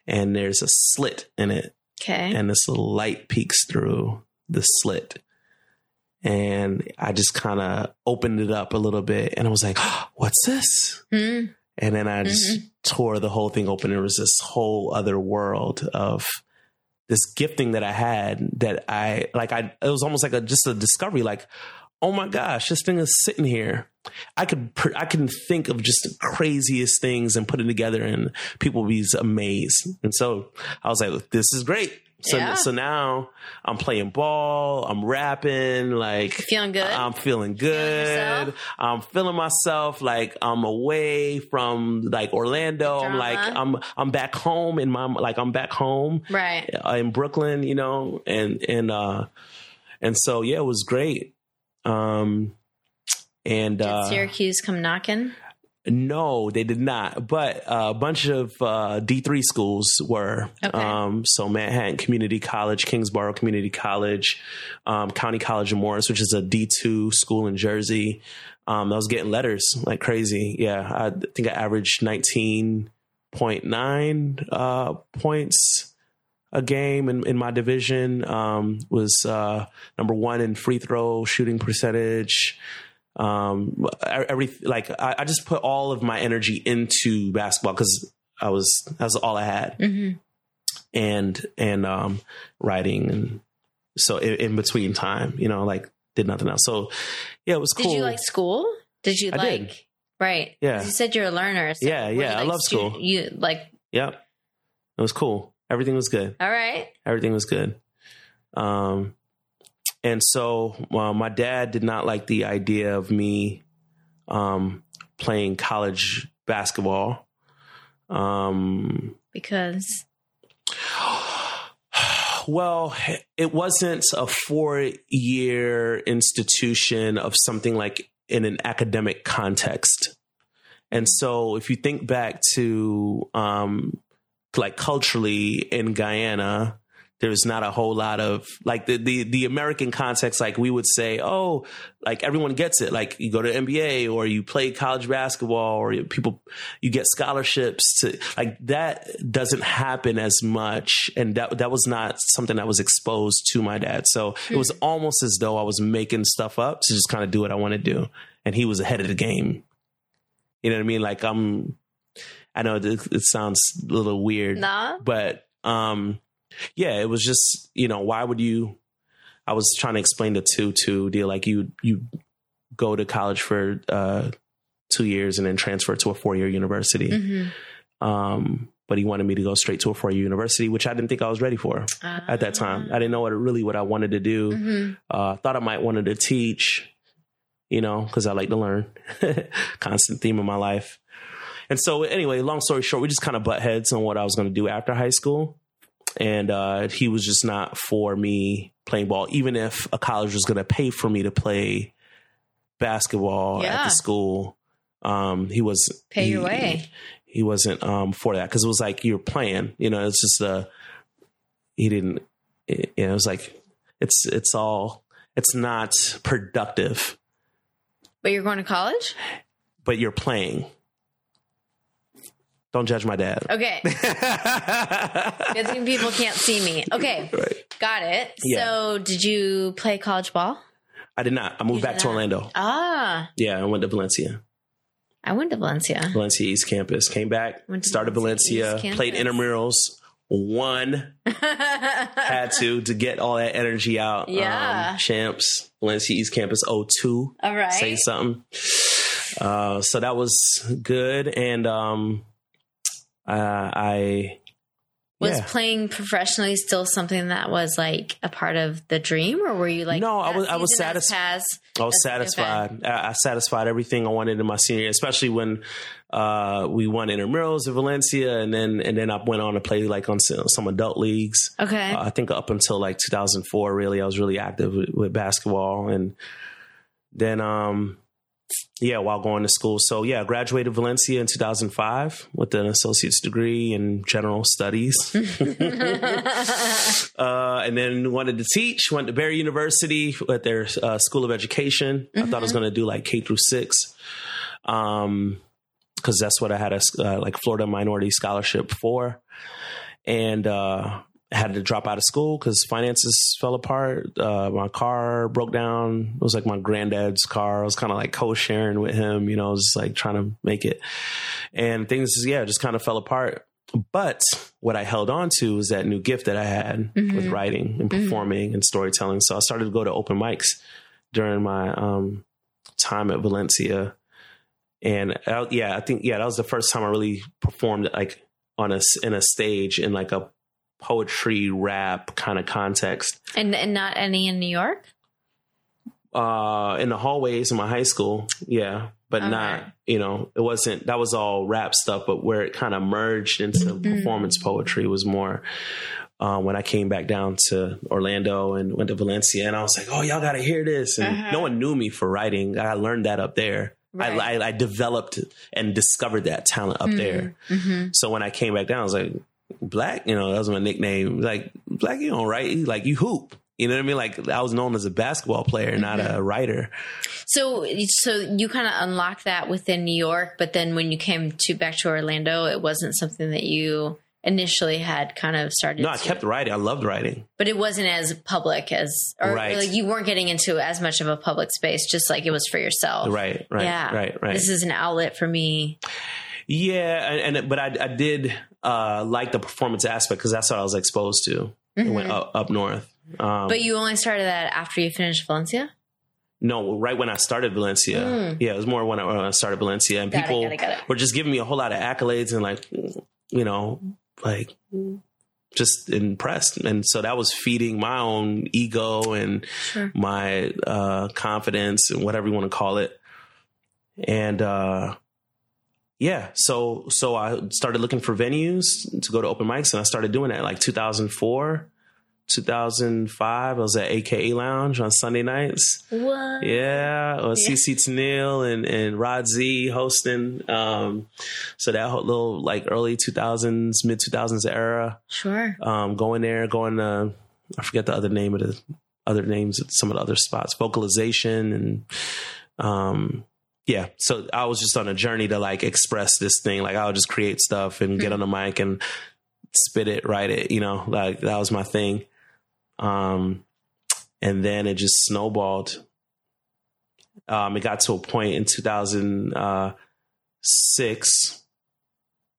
and there's a slit in it Okay. and this little light peeks through the slit. And I just kind of opened it up a little bit and I was like, what's this? Hmm. And then I just tore the whole thing open. There was this whole other world of this gifting that I had that I like. I it was almost like a just a discovery. Like, oh my gosh, this thing is sitting here. I could I can think of just the craziest things and put it together, and people be amazed. And so I was like, this is great. So Yeah. so now I'm playing ball. I'm rapping. Like Feeling good? I'm feeling good. yourself? I'm feeling myself like I'm away from like Orlando. I'm like I'm I'm back home in my like I'm back home right. uh, in Brooklyn, you know, and and uh and so yeah, it was great. Um and Did uh Syracuse come knocking? no, they did not. But uh, a bunch of uh, D3 schools were. Okay. Um, so Manhattan Community College, Kingsborough Community College, um, County College of Morris, which is a D2 school in Jersey. Um, I was getting letters like crazy. Yeah, I think I averaged 19.9 uh, points a game in, in my division. Um, was uh, number one in free throw shooting percentage um every like I, I just put all of my energy into basketball because i was that's all i had Mm-hmm. and and um writing and so in, in between time you know like did nothing else. So yeah, it was cool. Did cool. you like school? Did you I like did. right? Yeah. You said you're a learner. So Yeah, yeah, I like, love stu- school. You like Yep. It was cool. Everything was good. all right. Everything was good. Um, and so uh, my dad did not like the idea of me um, playing college basketball. Um, Because well, it wasn't a four year institution of something like in an academic context. And so if you think back to um, like culturally in Guyana, there's not a whole lot of like the, the the American context. Like we would say, oh, like everyone gets it. Like you go to NBA or you play college basketball or you, people you get scholarships to like that doesn't happen as much. And that that was not something that was exposed to my dad. So it was almost as though I was making stuff up to just kind of do what I want to do, and he was ahead of the game. You know what I mean? Like I'm. I know it, it sounds a little weird nah. but um yeah it was just you know why would you i was trying to explain the two two deal like you you go to college for uh two years and then transfer to a four year university. Mm-hmm. um but he wanted me to go straight to a four year university which i didn't think i was ready for at that time. I didn't know what really what i wanted to do. Hmm uh thought i might wanted to teach you know because i like to learn. Constant theme of my life. And so anyway long story short we just kind of butt heads on what i was going to do after high school and uh he was just not for me playing ball even if a college was going to pay for me to play basketball at the school um he was Pay your he- way. he wasn't um for that because it was like you're playing you know it's just uh he didn't it, you know, it was like it's it's all it's not productive But you're going to college? but you're playing don't judge my dad Okay. Good thing people can't see me. Okay. right Got it. Yeah. So did you play college ball? i did not i moved back did to orlando Ah. yeah i went to valencia I went to Valencia. valencia east campus came back started Valencia valencia played intramurals won had to to get all that energy out Yeah. um, champs valencia east campus 02 All right. say something. Uh, so that was good, and um, uh, I Was yeah. playing professionally still something that was like a part of the dream, or were you like, No, I was- I was season has satis- passed? I was satisfied. I, I satisfied everything I wanted in my senior, year, especially when uh, we won intramurals in Valencia, and then and then I went on to play like on some, some adult leagues. Okay. Uh, I think up until like 2004, really, I was really active with, with basketball, and then um, yeah, while going to school. So yeah, I graduated Valencia in 2005 with an associate's degree in general studies, uh, and then wanted to teach. Went to Barry University at their uh, School of Education. I thought I was going to do like K through six. Um, because that's what I had a uh, like Florida minority scholarship for, and uh, had to drop out of school because finances fell apart. Uh, my car broke down. It was like my granddad's car. I was kind of like co-sharing with him. You know, I was just like trying to make it, and things yeah just kind of fell apart. But what I held on to was that new gift that I had with writing and performing and storytelling. So I started to go to open mics during my um, time at Valencia and uh, yeah, I think yeah, that was the first time I really performed like on a in a stage in like a poetry rap kind of context. and and not any in New York. Uh, in the hallways in my high school, yeah, but All not you know it wasn't that was all rap stuff, but where it kind of merged into performance poetry was more. Uh, when I came back down to Orlando and went to Valencia, and I was like, "Oh, y'all got to hear this!" And Uh-huh. no one knew me for writing. I learned that up there. Right. I, I, I developed and discovered that talent up there. Mm-hmm. So when I came back down, I was like, Black, you know, that was my nickname. Like, Black, you don't write, like you hoop. You know what I mean? Like I was known as a basketball player, not Mm-hmm. a writer. So so you kind of unlocked that within New York, but then when you came to back to Orlando, it wasn't something that you initially had kind of started. No, I to- kept writing. I loved writing. but it wasn't as public as, or Right. like you weren't getting into as much of a public space, just like it was for yourself. Right, right, yeah. right, right. This is an outlet for me. yeah, and, and but I, I did uh, like the performance aspect because that's what I was exposed to. I went up, up north. Um, Mm-hmm. But you only started that after you finished Valencia. No, right when I started Valencia. Mm. Yeah, it was more when I, when I started Valencia, and Got it, people got it, got it. were just giving me a whole lot of accolades and like, you know, like just impressed. And so that was feeding my own ego and Sure. my uh, confidence and whatever you want to call it. And uh, yeah, so so I started looking for venues to go to open mics, and I started doing that like 2004, 2005. I was at AKA Lounge on Sunday nights. What? Yeah, or Yeah. CC Tennille and and Rod Z hosting. Um, so that whole little like early 2000s, mid 2000s era Sure. um, going there, going to, I forget the other name of the other names at some of the other spots, vocalization and, um, yeah. So I was just on a journey to like express this thing. Like I would just create stuff and get on the mic and spit it, write it, you know, like that was my thing. Um, and then it just snowballed. Um, it got to a point in 2006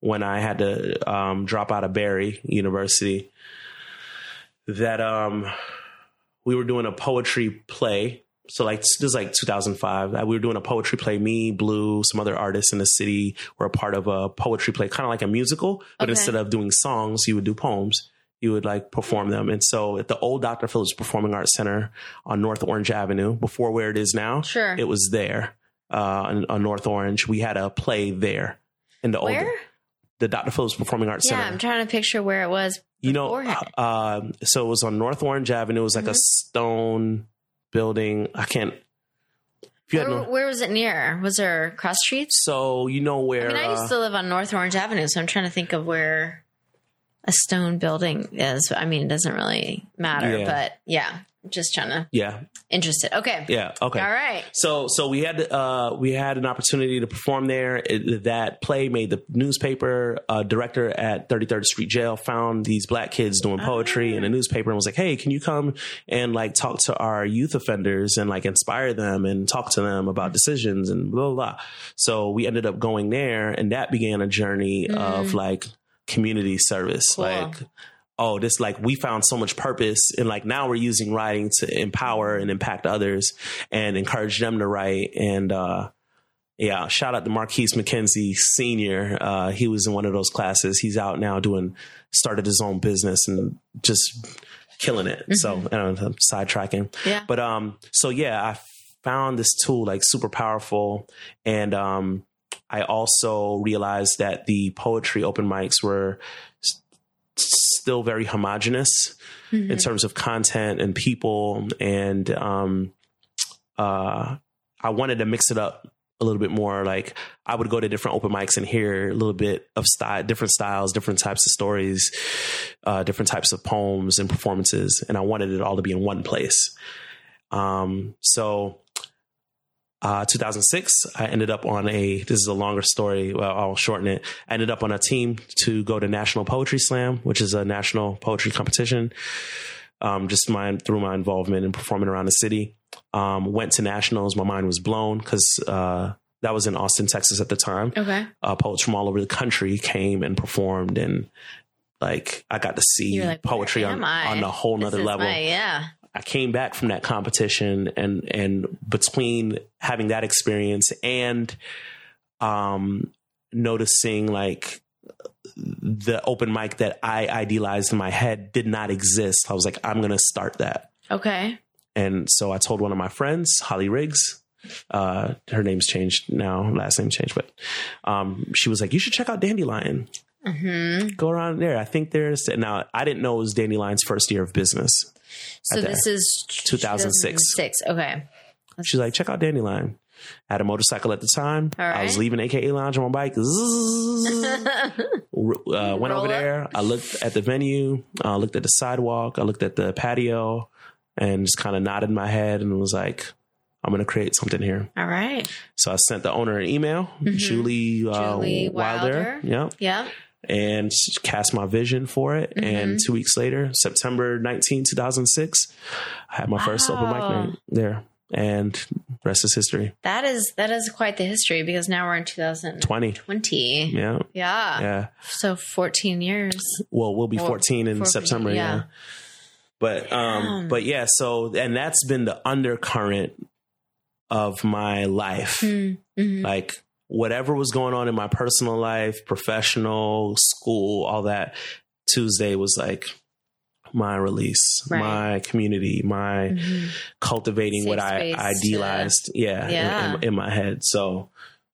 when I had to um, drop out of Barry University that um, we were doing a poetry play. So like this is like 2005. Uh, We were doing a poetry play. Me, Blue, some other artists in the city were a part of a poetry play, kind of like a musical, but Okay. instead of doing songs, you would do poems. You would like perform them. And so at the old Dr. Phillips Performing Arts Center on North Orange Avenue, before where it is now, Sure. it was there uh, on, North Orange. We had a play there in the old the Dr. Phillips Performing Arts Center. Yeah, Center. I'm trying to picture where it was. You know, uh, so it was on North Orange Avenue. It was like a Mhm. stone building. I can't. If you had Where, no, where was it near? Was there cross streets? so you know where? I mean, I uh, used to live on North Orange Avenue, so I'm trying to think of where a stone building is. I mean, it doesn't really matter, Yeah. but yeah, just trying to yeah, interested. Okay. yeah, okay. All right. So, so we had uh, we had an opportunity to perform there. It, that play made the newspaper. Uh, director at 33rd Street Jail found these black kids doing poetry in a newspaper and was like, "Hey, can you come and like talk to our youth offenders and like inspire them and talk to them about decisions and blah blah." blah. So we ended up going there, and that began a journey of like community service, Cool. like oh, this like we found so much purpose and like now we're using writing to empower and impact others and encourage them to write. And uh yeah, shout out to Marquise McKenzie Senior. Uh he was in one of those classes. He's out now doing started his own business and just killing it. So I don't know, I'm sidetracking. Yeah. But um so yeah, I found this tool like super powerful and um I also realized that the poetry open mics were still very homogenous in terms of content and people. And um uh I wanted to mix it up a little bit more. Like I would go to different open mics and hear a little bit of style different styles different types of stories uh different types of poems and performances. And I wanted it all to be in one place. Um so uh, 2006, I ended up on a, this is a longer story. Well, I'll shorten it. I ended up on a team to go to National Poetry Slam, which is a national poetry competition. Um, just my, through my involvement in performing around the city. Um, went to nationals. My mind was blown because, uh, that was in Austin, Texas at the time. Okay. Uh, poets from all over the country came and performed and like I got to see like, poetry on, I? on a whole nother level. my- yeah. I came back from that competition and and between having that experience and um noticing like the open mic that I idealized in my head did not exist. I was like, I'm gonna start that. Okay. And so I told one of my friends, Holly Riggs, uh, her name's changed now, last name changed, but um, she was like, You should check out Dandelion. hmm Go around there. I think there's now I didn't know it was Dandelion's first year of business. So this is 2006. 2006. Okay. She's like, check out Dandelion. I had a motorcycle at the time. I was leaving AKA Lounge on my bike. Zzz. uh, went over there. I looked at the venue. uh, looked at the sidewalk. I looked at the patio, and just kind of nodded my head and was like, "I'm going to create something here." All right. So I sent the owner an email, Julie, uh, Mm-hmm. Julie Wilder. Wilder. Yep. Yeah. And cast my vision for it. Mm-hmm. And two weeks later, September 19, 2006, I had my first open mic night there. And rest is history. That is that is quite the history because now we're in 2020. 20. Yeah. Yeah. Yeah. So 14 years. Well, we'll be Well, 14 in 14, September. Yeah. yeah. But, um, but yeah, so, and that's been the undercurrent of my life. Mm-hmm. Like whatever was going on in my personal life, professional, school, all that, Tuesday was like my release, Right. my community, my Mhm. cultivating Safe what I space idealized. yeah. in- Yeah. In, in my head. So,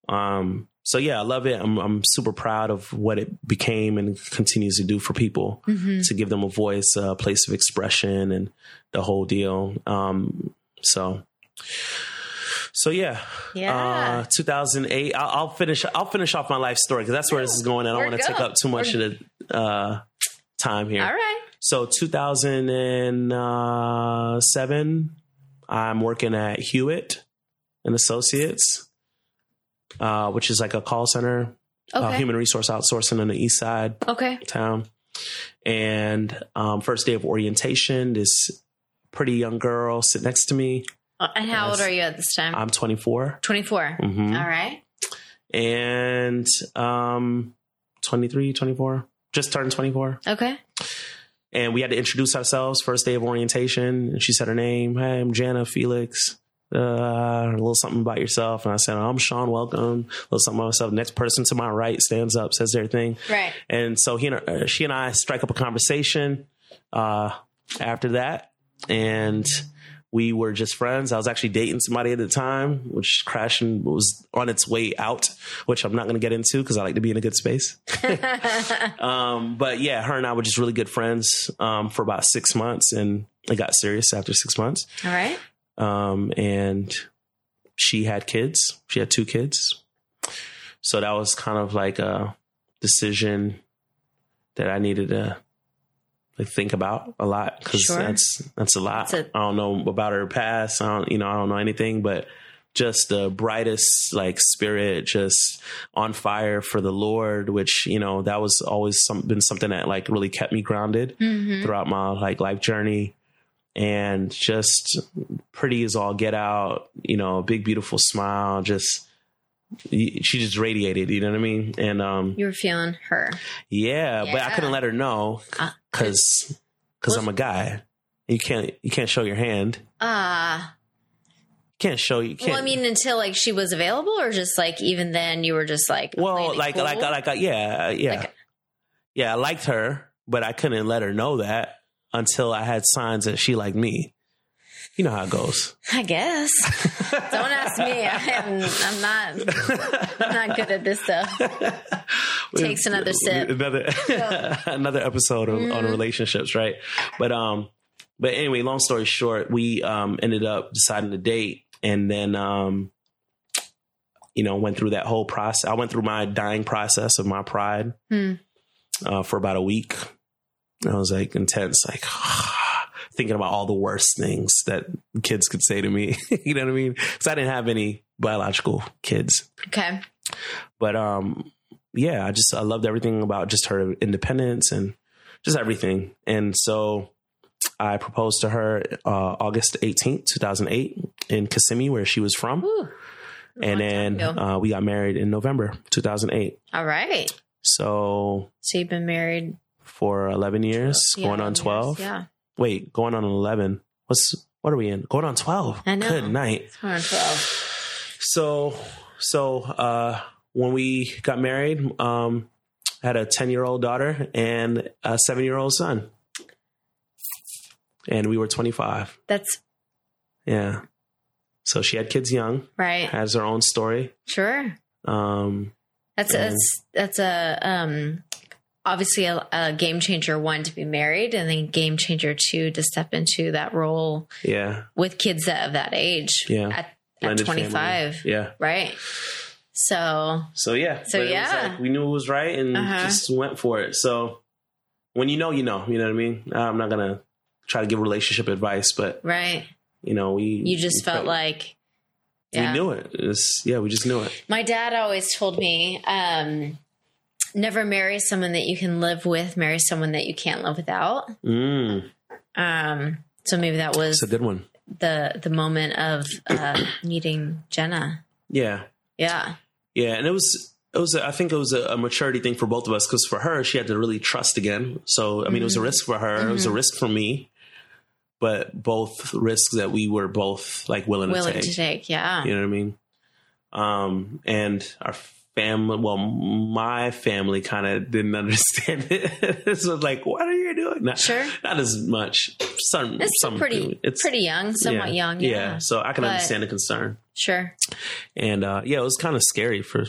um, so yeah, I love it. I'm, I'm super proud of what it became and continues to do for people Mhm. to give them a voice, a place of expression, and the whole deal. Um, so, so yeah, Yeah. uh, 2008. I'll, I'll finish. I'll finish off my life story because that's where this is going. I don't want to take up too much of the uh, time here. All right. So 2007, I'm working at Hewitt and Associates, uh, which is like a call center, uh, Okay. human resource outsourcing on the east side okay. town. And um, first day of orientation, this pretty young girl sit next to me. And how old are you at this time? I'm 24. 24. Mhm. All right. And um, 23, 24. Just turned 24. Okay. and we had to introduce ourselves first day of orientation and she said her name hey i'm jana felix uh, a little something about yourself and i said i'm sean welcome a little something about myself next person to my right stands up says their thing Right. and so he and uh, she and i strike up a conversation uh, after that and we were just friends. I was actually dating somebody at the time, which crashing was on its way out, which I'm not going to get into because I like to be in a good space. um, but yeah, her and I were just really good friends um, for about six months, and it got serious after six months. All right. Um, and she had kids. She had two kids, so that was kind of like a decision that I needed to like think about a lot because Sure. that's that's a lot. A- I don't know about her past. I don't, you know, I don't know anything, but just the brightest like spirit, just on fire for the Lord. Which you know that was always some, been something that like really kept me grounded Mm-hmm. throughout my like life journey and just pretty as all get out you know big beautiful smile just she just radiated you know what i mean and um You were feeling her. yeah, but I couldn't let her know Uh, because because i'm a guy you can't you can't show your hand Ah. you can't show you can't well, I mean, until like she was available, or just like even then you were just like, well like cool? like like uh, yeah yeah Like- yeah i liked her but i couldn't let her know that until i had signs that she liked me you know how it goes I guess. Don't ask me. I am, I'm not. I'm not good at this stuff. Takes another sip. Another another episode on, on relationships, right? But um, but anyway, long story short, we um ended up deciding to date, and then um, you know, went through that whole process. I went through my dying process of my pride Hmm. uh, for about a week. I was like intense, like thinking about all the worst things that kids could say to me. you know what I mean? Because I didn't have any biological kids Okay. but um yeah i just i loved everything about just her independence and just everything and so i proposed to her uh august 18th 2008 in kissimmee where she was from Woo. and then uh, we got married in november 2008 All right. so So you've been married for 11 years yeah, going on 12 years. Yeah. Wait going on 11 what's what are we in going on 12 I know. good night It's going on twelve. So, so uh, when we got married, um, I had a ten year old daughter and a seven year old son, and we were twenty five. That's Yeah. So she had kids young, right. has her own story. Sure. Um, That's And- that's that's a um obviously a, a game changer one to be married and then game changer two to step into that role yeah, with kids that of that age Yeah. at, at blended family. 25 Yeah. right so So yeah. So, But yeah. like we knew it was right and Uh-huh. just went for it. So when you know, you know. You know what I mean? I'm not gonna try to give relationship advice, but right you know, we you just we felt like we knew it. It's, yeah, we just knew it. my dad always told me um never marry someone that you can live with marry someone that you can't live without Mm, um so maybe that was it's a good one. the the moment of uh meeting jenna Yeah, yeah yeah, and it was it was a, I think it was a, a maturity thing for both of us because for her she had to really trust again. So I mean, it was a risk for her. It was a risk for me. but both risks that we were both like willing, Willing to take. to take, yeah. You know what I mean? Um, and our family, well, my family kind of didn't understand it. so like, what are you doing? Not, Sure. not as much. Some, It's some pretty It's pretty young, somewhat yeah, young. Yeah. yeah. So I can But- understand the concern. Sure. And uh, yeah, it was kind of scary for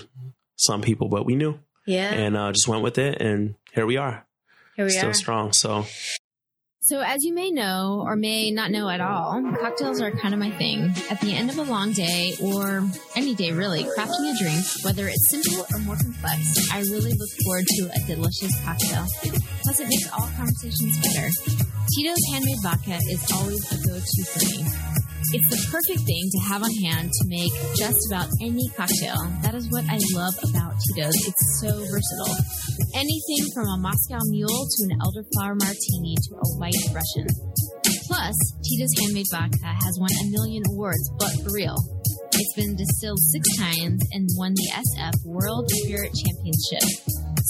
some people, but we knew Yeah. and uh, just went with it. And here we are, Here we are. still are. strong. So So, as you may know or may not know at all, cocktails are kind of my thing. At the end of a long day, or any day really, crafting a drink, whether it's simple or more complex, I really look forward to a delicious cocktail. Plus, it makes all conversations better. Tito's handmade vodka is always a go to for me. It's the perfect thing to have on hand to make just about any cocktail. That is what I love about Tito's. It's so versatile. Anything from a Moscow Mule to an elderflower martini to a white Russian. Plus, Tito's handmade vodka has won a million awards, but for real. It's been distilled six times and won the SF World Spirit Championship.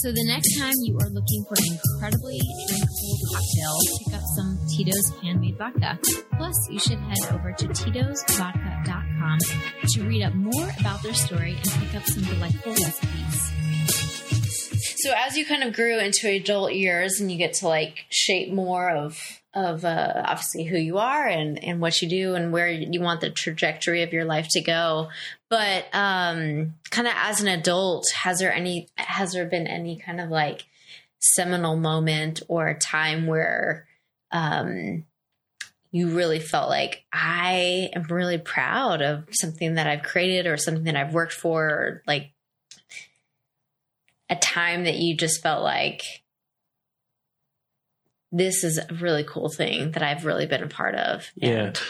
So the next time you are looking for an incredibly drinkable cocktail, pick up some Tito's handmade vodka. Plus, you should head over to titosvodka.com to read up more about their story and pick up some delightful recipes. So as you kind of grew into adult years and you get to like shape more of of uh, obviously who you are and and what you do and where you want the trajectory of your life to go, but um, kind of as an adult, has there any has there been any kind of like seminal moment or a time where um, you really felt like I am really proud of something that I've created or something that I've worked for, or like a time that you just felt like this is a really cool thing that I've really been a part of. yeah, And-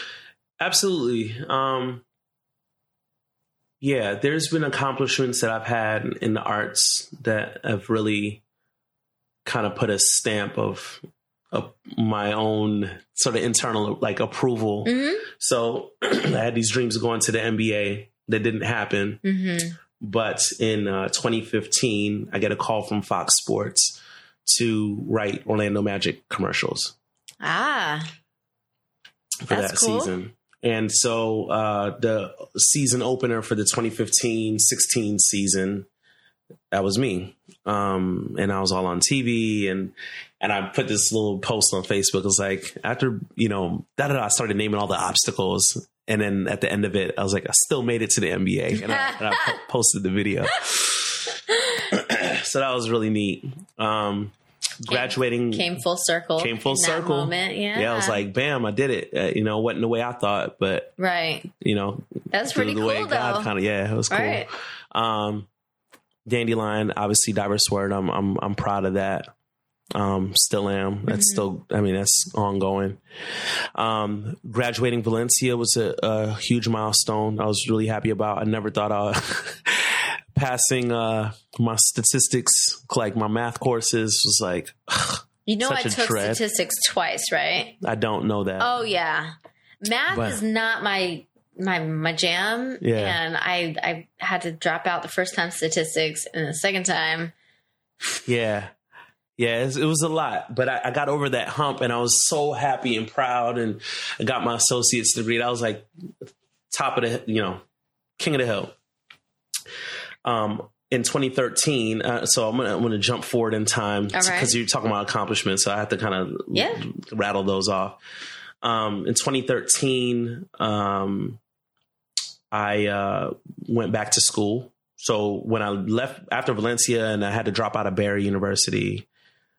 absolutely. Um, yeah, there's been accomplishments that I've had in the arts that have really kind of put a stamp of, of my own sort of internal like approval. Mhm. So I had these dreams of going to the NBA that didn't happen. Mhm. But in uh, 2015, I get a call from Fox Sports to write Orlando Magic commercials Ah, for that cool. season. And so uh, the season opener for the 2015 16 season, that was me. Um, and I was all on TV and and I put this little post on Facebook. It was like, after, you know, da da da, I started naming all the obstacles. And then at the end of it, I was like, I still made it to the NBA. And I, and I po- posted the video. so that was really neat. Um, graduating came full circle. Came full circle. moment. Yeah. yeah, I was like, bam, I did it. Uh, you know, wasn't the way I thought, but right. you know, That's pretty the cool way though. God kind of, yeah, it was cool. Right. Um, Dandelion, obviously, diverse word. I'm, I'm, I'm proud of that. Um, still am. That's Mm-hmm. still, I mean, that's ongoing. Um, graduating Valencia was a, a huge milestone. I was really happy about. I never thought I passing uh my statistics, like my math courses, was like You know, I took dread. statistics twice, right? I don't know that. Oh yeah, math But- is not my my my jam. Yeah. and I I had to drop out the first time statistics, and the second time, Yeah. Yeah, it, it was a lot, but I, I got over that hump and I was so happy and proud. And I got my associate's degree. I was like top of the, you know, king of the hill. Um, in 2013, uh, so I'm gonna I'm gonna jump forward in time All right. because you're talking about accomplishments, so I have to kind of Yeah. rattle those off. Um, in 2013, um, I uh, went back to school. So when I left after Valencia and I had to drop out of Barry University,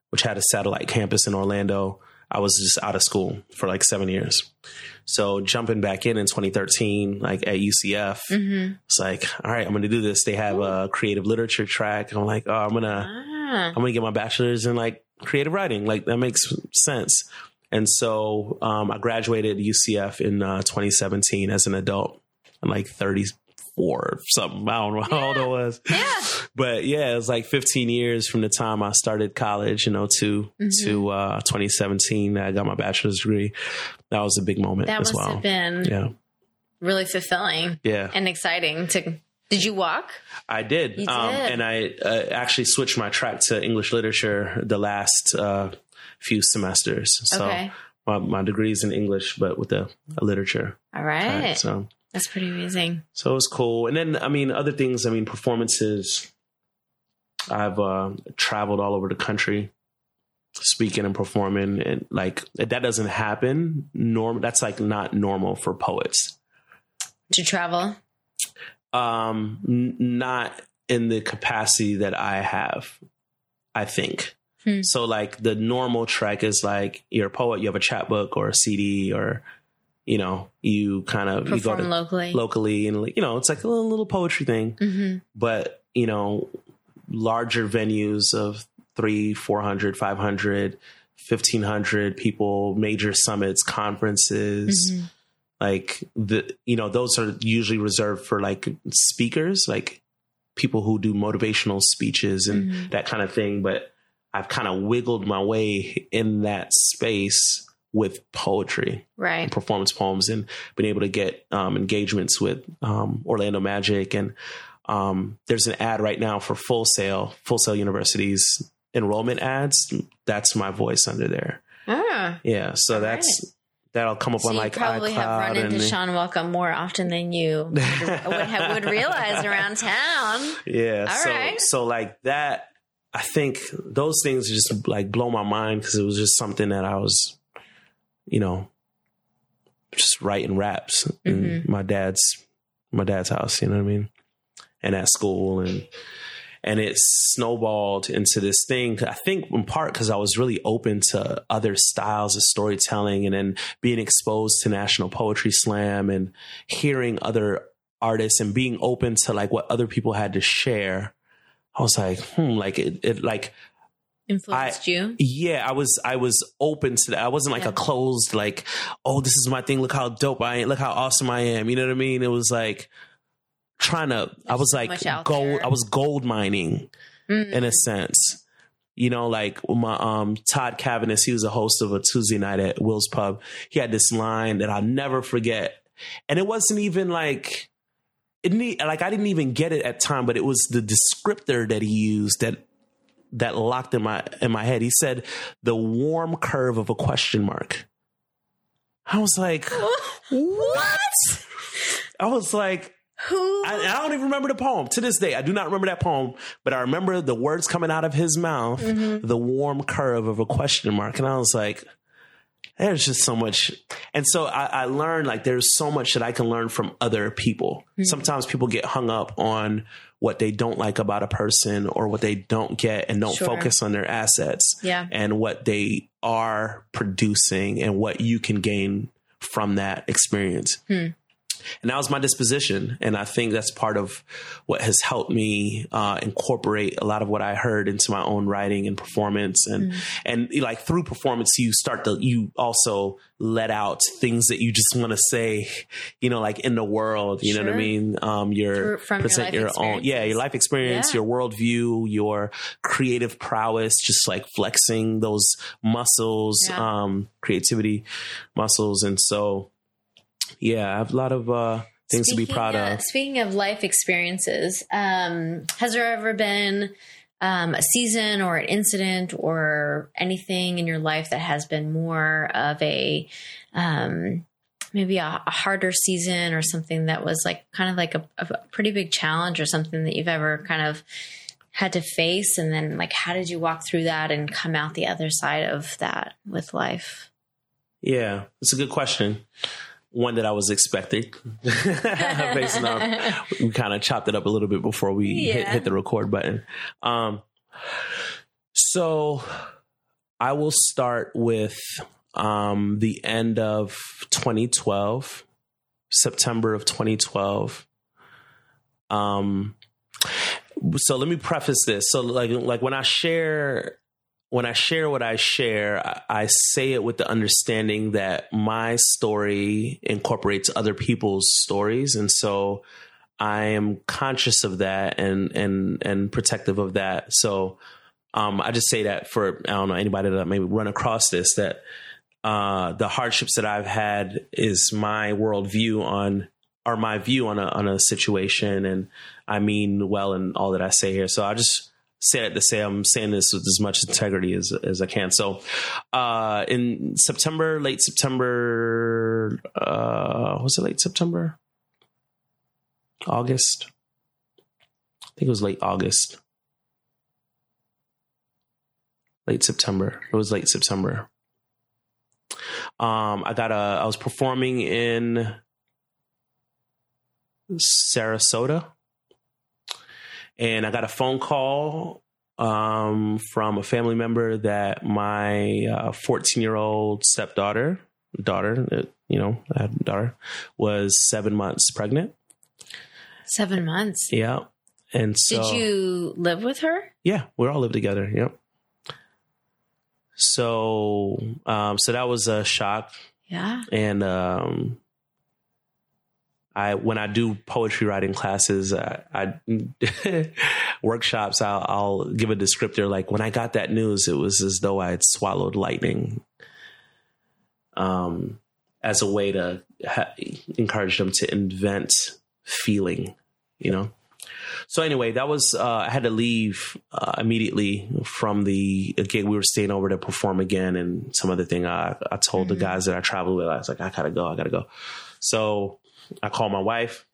which had a satellite campus in Orlando, I was just out of school for like seven years. So jumping back in in 2013, like at UCF, mm-hmm. it's like, all right, I'm going to do this. They have a creative literature track. And I'm like, oh, I'm going to, ah, I'm gonna get my bachelor's in like creative writing. Like that makes sense. And so um, I graduated UCF in uh, 2017 as an adult. I'm like 34 or something. I don't know how old I was. yeah, But yeah, it was like 15 years from the time I started college, you know, to Mhm. to uh, 2017. I got my bachelor's degree. That was a big moment that as must well. have been yeah, really fulfilling yeah. and exciting. To did you walk? I did. Um, did. and I uh, actually switched my track to English literature the last uh, few semesters. So Okay. my, my is in English, but with the literature. All right. Right, so That's pretty amazing. so it was cool. And then I mean other things. I mean performances. I've uh, traveled all over the country, speaking and performing, and like that doesn't happen. Norm. That's like not normal for poets. To travel. Um, n- not in the capacity that I have. I think. Hmm. So like the normal track is like you're a poet, you have a chapbook or a CD or you know you kind of you go Perform to locally. locally and you know it's like a little, little poetry thing hmm but you know larger venues of three 400 500 1500 people major summits conferences Mhm. like the you know those are usually reserved for like speakers like people who do motivational speeches and Mhm. that kind of thing but i've kind of wiggled my way in that space with poetry Right. and performance poems and been able to get um, engagements with um, Orlando Magic. And um, there's an ad right now for Full Sail, Full Sail University's enrollment ads. That's my voice under there. Ah. Yeah. So All that's, that'll come up So on you like probably have run into and Sean Welcome more often than you would, have, would realize around town. yeah. All so, right. so like that, I think those things just like blow my mind because it was just something that I was, you know, just writing raps in Mm-hmm. my dad's my dad's house. You know what I mean? And at school and and it snowballed into this thing. I think in part because I was really open to other styles of storytelling, and then being exposed to National Poetry Slam and hearing other artists and being open to like what other people had to share. I was like, hmm, like it, it like Influenced you. yeah, I was I was open to that. I wasn't like Yeah. a closed like, oh, this is my thing. Look how dope I am. Look how awesome I am. You know what I mean? It was like trying to. I was like gold. there. I was gold mining Mm. in a sense. You know, like my um Todd Cavanis, he was a host of a Tuesday night at Will's Pub. He had this line that I'll never forget, and it wasn't even like it need like I didn't even get it at time, but it was the descriptor that he used that that locked in my in my head. He said the warm curve of a question mark. I was like, what? I was like, Who? I, I don't even remember the poem to this day. I do not remember that poem, but I remember the words coming out of his mouth, Mm-hmm. the warm curve of a question mark, and I was like, "There's just so much." And so I, I learned like there's so much that I can learn from other people. Mm-hmm. Sometimes people get hung up on what they don't like about a person or what they don't get, and don't Sure. focus on their assets Yeah. and what they are producing and what you can gain from that experience. Hmm. And that was my disposition. And I think that's part of what has helped me uh, incorporate a lot of what I heard into my own writing and performance. And, and like through performance, you start to, you also let out things that you just want to say, you know, like in the world, you know what I mean? Um, your, from your present life your own, yeah, your life experience, Yeah. your worldview, your creative prowess, just like flexing those muscles, Yeah. um, creativity muscles. And so, yeah, I have a lot of uh, things to be proud of- of. Speaking of life experiences, um, has there ever been um, a season or an incident or anything in your life that has been more of a um, maybe a, a harder season or something that was like kind of like a, a pretty big challenge or something that you've ever kind of had to face and then like how did you walk through that and come out the other side of that with life Yeah, it's a good question. One that I was expecting. Based on we kind of chopped it up a little bit before we hit, hit the record button. Um, so I will start with um, the end of 2012, September of 2012. Um, so let me preface this. So like like when I share when I share what I share, I, I say it with the understanding that my story incorporates other people's stories, and so I am conscious of that and and and protective of that. So um, I just say that for I don't know anybody that may run across this that uh, the hardships that I've had is my worldview on or my view on a on a situation, and I mean well in all that I say here. So I just say it to say I'm saying this with as much integrity as as I can. So, uh, in September, late September, uh, was it late September? August. I think it was late August. Late September. It was late September. Um, I got a. I was performing in Sarasota, and I got a phone call um, from a family member that my 14 uh, year old stepdaughter, daughter, uh, you know, I had a daughter, was seven months pregnant. Seven months. Yeah. And so, did you live with her? Yeah, we all lived together. Yep. So, um, so that was a shock. Yeah. And um, I when I do poetry writing classes, I, I workshops, I'll, I'll, give a descriptor. Like when I got that news, it was as though I had swallowed lightning. Um, as a way to ha- encourage them to invent feeling, you know. So anyway, that was uh, I had to leave uh, immediately from the gig. We were staying over to perform again, and some other thing. I I told mm-hmm. the guys that I traveled with, I was like, I gotta go, I gotta go. So I called my wife,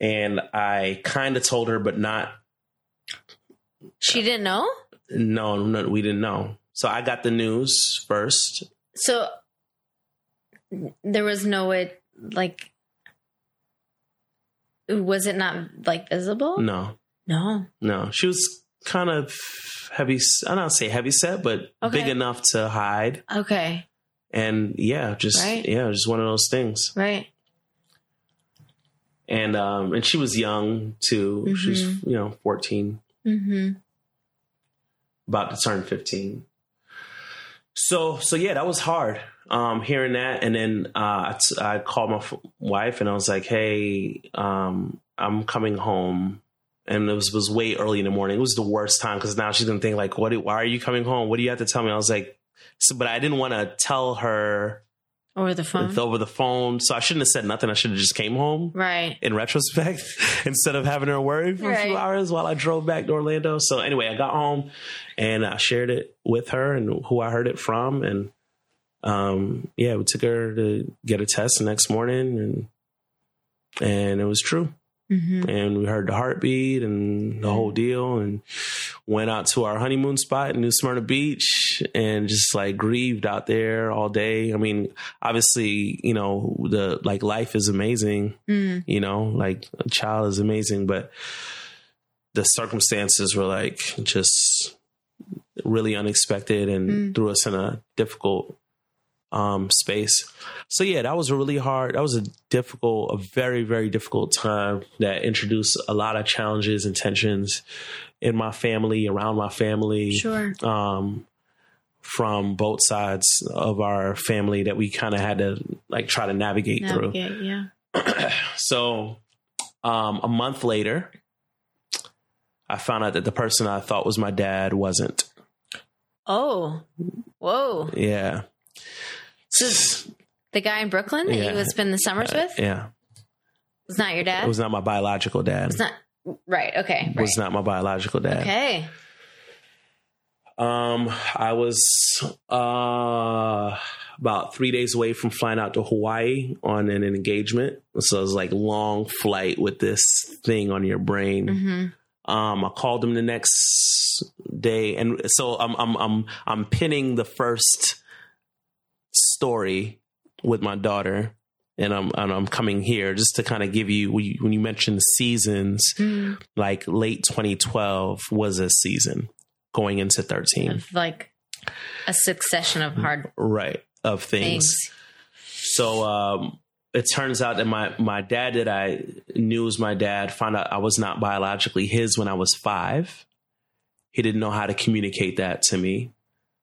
and I kind of told her, but not. She didn't know. No, no, we didn't know. So I got the news first. So there was no way, like was it not like visible? No. No. No. She was kind of heavy. I don't say heavy set, but okay. big enough to hide. Okay. And yeah, just right. yeah, just one of those things. Right. And um, and she was young too. Mm-hmm. She was you know 14 mm-hmm. about to turn fifteen. So so yeah, that was hard um, hearing that, and then uh, I, called my f- wife and I was like, "Hey, um, I'm coming home." And it was was way early in the morning. It was the worst time because now she's gonna think like, "What? Why are you coming home? What do you have to tell me?" I was like, so, but I didn't want to tell her over the phone. Over the phone, so I shouldn't have said nothing. I should have just came home. Right. In retrospect, instead of having her worry for right. a few hours while I drove back to Orlando. So anyway, I got home and I shared it with her and who I heard it from, and um, yeah, we took her to get a test the next morning, and and it was true. Mm-hmm. And we heard the heartbeat and the whole deal, and went out to our honeymoon spot in New Smyrna Beach, and just like grieved out there all day. I mean, obviously, you know, the like life is amazing. Mm. You know, like a child is amazing, but the circumstances were like just really unexpected and mm. threw us in a difficult um, space. So yeah, that was really hard. That was a difficult, a very very difficult time that introduced a lot of challenges and tensions in my family, around my family. Sure. Um, from both sides of our family that we kind of had to like try to navigate, navigate through. Yeah. so, um, a month later, I found out that the person I thought was my dad wasn't. Oh, whoa. Yeah. So the guy in Brooklyn that yeah. you would spend the summers uh, with? Yeah. Was not your dad? It was not my biological dad. It's not right. Okay. Right. Was not my biological dad. Okay. Um, I was uh about three days away from flying out to Hawaii on an engagement. So it was like long flight with this thing on your brain. Mm-hmm. Um, I called him the next day, and so I'm I'm I'm I'm pinning the first story with my daughter and I'm and I'm coming here just to kind of give you when you, when you mentioned the seasons, mm. like late 2012 was a season going into 13, of like a succession of hard right of things. things. So um, it turns out that my my dad that I knew was my dad found out I was not biologically his when I was five. He didn't know how to communicate that to me.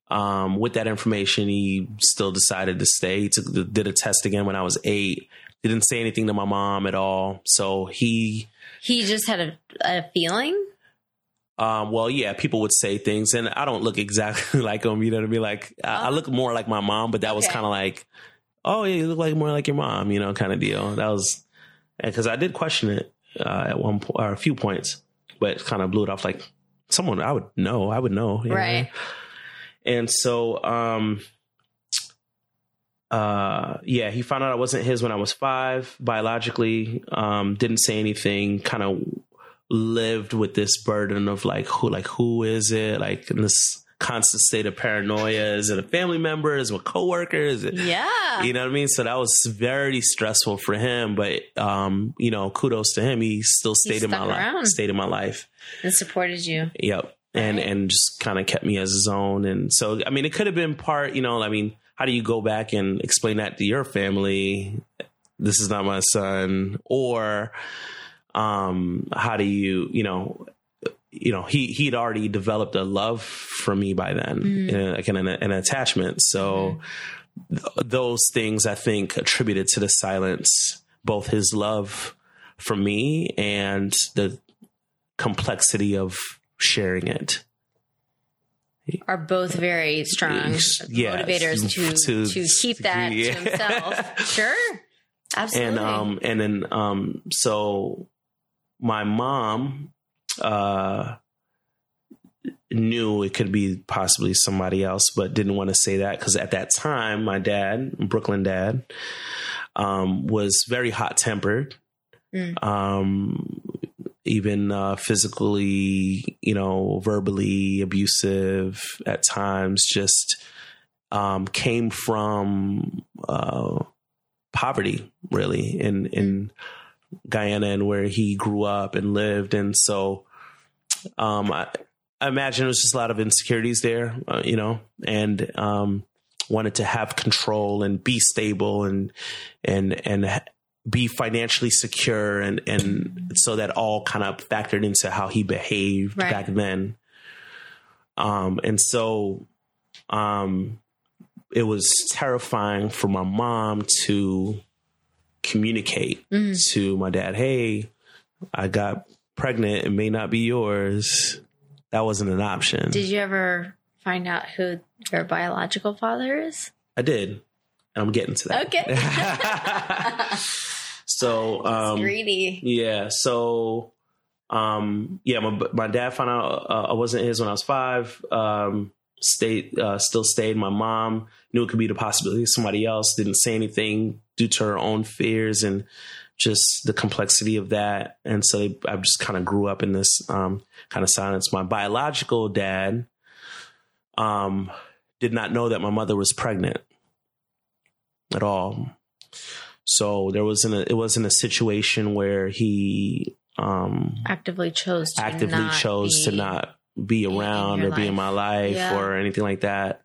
Um, with that information, he still decided to stay. He took, did a test again when I was eight. He didn't say anything to my mom at all. So he he just had a, a feeling. Um, well, yeah, people would say things, and I don't look exactly like him. You know what I mean? Like I, I oh. look more like my mom, but that okay. was kind of like, oh yeah, you look like more like your mom, you know, kind of deal. That was because I did question it uh, at one point or a few points. but kind of blew it off like someone I would know. I would know. you know? And so, um, uh, yeah, he found out I wasn't his when I was five biologically. Um, didn't say anything. Kind of lived with this burden of like who, like who is it? Like in this constant state of paranoia. Is it a family member? Is it a coworker? Is it? Yeah. You know what I mean? So that was very stressful for him. But um, you know, kudos to him. He still stayed in my life. Stayed in my life. and supported you. Yep. And Right. and just kind of kept me as his own. And so I mean it could have been part, you know, I mean, how do you go back and explain that to your family? This is not my son. Or um how do you, you know, you know, he he'd already developed a love for me by then, Mm-hmm. like an, an attachment. So th- those things I think attributed to the silence, both his love for me and the complexity of sharing it. Are both very strong Yes. motivators to, To- to keep that yeah. to himself. Sure. Absolutely. And um and then um so my mom uh knew it could be possibly somebody else but didn't want to say that cuz at that time my dad, Brooklyn dad, um was very hot-tempered. Mm. Um even uh, physically, you know, verbally abusive at times, just um, came from uh, poverty, really, in in Guyana and where he grew up and lived, and so um, I, I imagine it was just a lot of insecurities there, uh, you know, and um, wanted to have control and be stable and and and be financially secure and and so that all kind of factored into how he behaved Right. back then um and so um it was terrifying for my mom to communicate Mhm. to my dad hey i got pregnant it may not be yours that wasn't an option Did you ever find out who your biological father is? i did i'm getting to that Okay. so um Greedy. Yeah. So, um, yeah, my my dad found out uh, I wasn't his when I was five. Um, stayed, uh, still stayed. My mom knew it could be the possibility of somebody else. Didn't say anything due to her own fears and just the complexity of that. And so they, I just kind of grew up in this um, kind of silence. My biological dad um, did not know that my mother was pregnant at all. So there wasn't a, it wasn't a situation where he um, Actively chose to actively not chose to not be around or be in my life Yeah. or anything like that.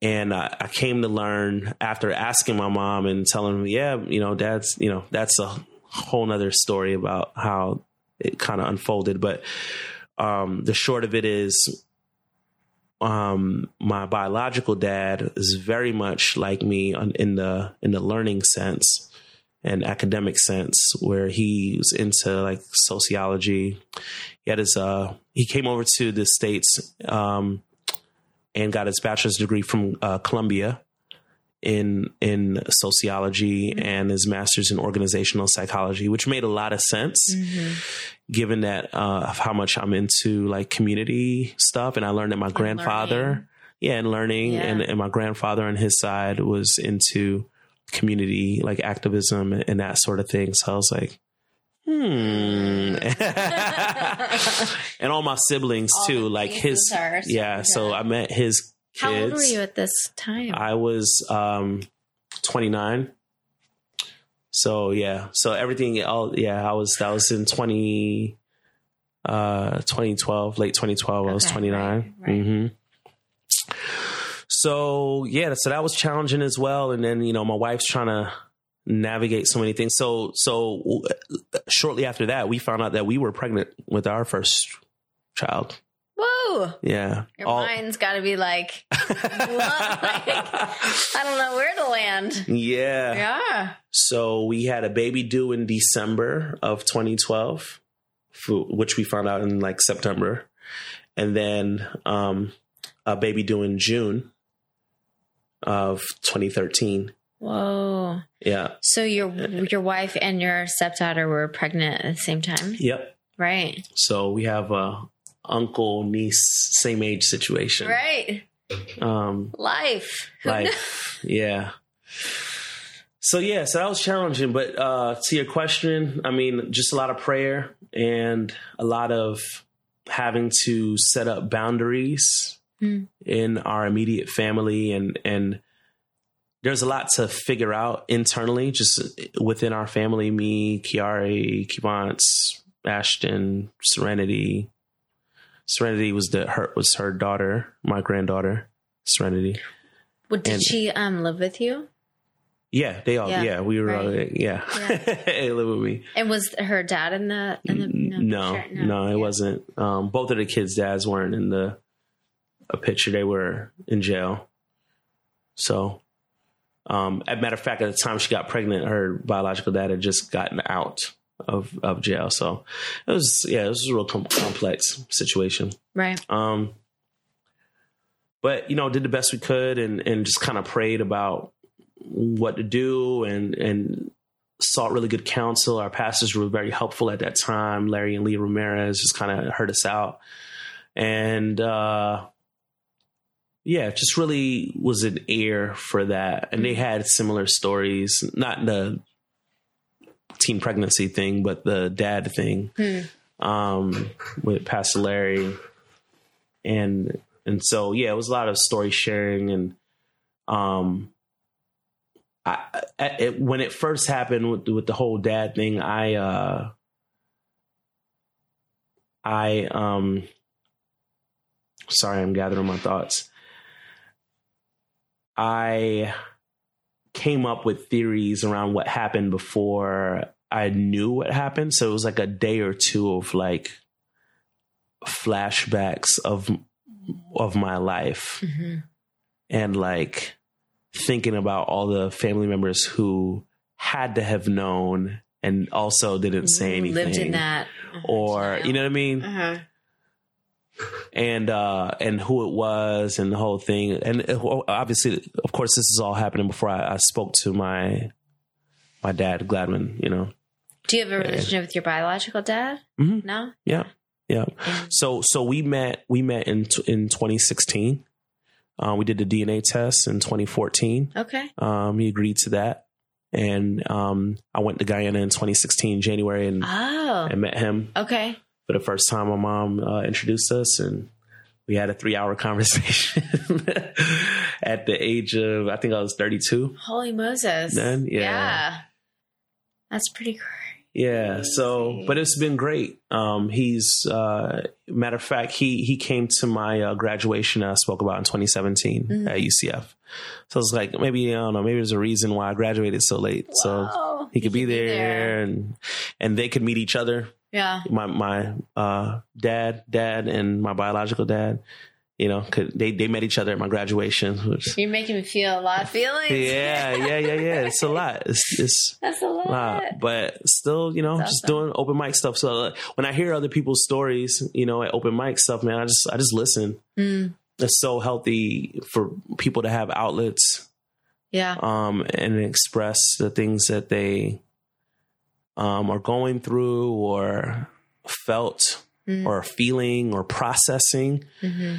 And I, I came to learn after asking my mom and telling me, yeah, you know, dad's, you know, that's a whole nother story about how it kind of unfolded. But um, the short of it is, um, my biological dad is very much like me on, in the in the learning sense and academic sense, where he was into like sociology. He had his uh, he came over to the states um, and got his bachelor's degree from uh, Columbia in in sociology and his master's in organizational psychology, which made a lot of sense Mhm. given that uh, of how much I'm into like community stuff, and I learned that my grandfather, learning. yeah, and learning, Yeah. and, and my grandfather on his side was into community like activism and that sort of thing. So I was like, hmm, and all my siblings All too, like his, yeah. So I met his kids. How old were you at this time? I was um 29. So yeah, so everything all yeah, I was that was in 20 uh 2012, late 2012, I was 29. right, right. Mhm. So yeah, so that was challenging as well and then you know, my wife's trying to navigate so many things. So so uh, shortly after that, we found out that we were pregnant with our first child. Whoa. Yeah. Your All- mind's got to be like, like, I don't know where to land. yeah. Yeah. So we had a baby due in December of 2012, which we found out in like September, and then um, a baby due in June of 2013. Whoa. Yeah. So your your wife and your stepdaughter were pregnant at the same time? Yep. Right. So we have a uncle niece same age situation. Right. Um, Life. Life. yeah. So yeah, so that was challenging. But uh, to your question, I mean, just a lot of prayer and a lot of having to set up boundaries Mm. in our immediate family, and and there's a lot to figure out internally, just within our family. Me, Kiari, Kivance, Ashton, Serenity. Serenity was the her was her daughter, my granddaughter, Serenity. Well, did and- she um live with you? Yeah, they all. Yeah, Yeah, we were. all right. yeah, they live with me. And was her dad in the in the No, picture? no, it Yeah. wasn't. Um, both of the kids' dads weren't in the a picture. They were in jail. So, um, as a matter of fact, at the time she got pregnant, her biological dad had just gotten out of of jail. So it was yeah, it was a real com- complex situation. Right. Um, but you know, did the best we could and and just kind of prayed about what to do and and sought really good counsel. Our pastors were very helpful at that time. Larry and Lee Ramirez just kind of heard us out, and uh, yeah, just really was an ear for that. And they had similar stories, not the teen pregnancy thing, but the dad thing Hmm. um, with Pastor Larry, and and so yeah, it was a lot of story sharing and um. I, I it, when it first happened with with the whole dad thing, I uh, I um, sorry, I'm gathering my thoughts. I came up with theories around what happened before I knew what happened. So it was like a day or two of like flashbacks of of my life hmm and like thinking about all the family members who had to have known and also didn't say anything Lived in that. or you know what I mean Uh-huh. And uh and who it was and the whole thing and uh, obviously of course this is all happening before I, I spoke to my my dad Gladwin you know Do you have a relationship with your biological dad? Mhm. No. yeah yeah And- so so we met we met in in 2016 uh, we did the DNA test in 2014 Okay. um he agreed to that and um I went to Guyana in 2016 January and Oh. I met him Okay. For the first time. My mom uh, introduced us, and we had a three-hour conversation at the age of I think I was 32. Holy Moses. Then, yeah. That's pretty Crazy. Yeah. So, but it's been great. Um, he's uh, matter of fact, he he came to my uh, graduation I spoke about in 2017 Mhm. at UCF. So it's like maybe I don't know. Maybe there's a reason why I graduated so late. So he could be there, there. and and they could meet each other. Yeah. my my uh, dad, dad, and my biological dad. You know, could, they they met each other at my graduation. Which, You're making me feel a lot of feelings. yeah, yeah, yeah, yeah. It's a lot. It's it's That's a lot. lot, but still, you know, That's just awesome. doing open mic stuff. So when I hear other people's stories, you know, at open mic stuff, man, I just I just listen. Mm, It's so healthy for people to have outlets yeah. um, and express the things that they um, are going through or felt Mm. or feeling or processing hmm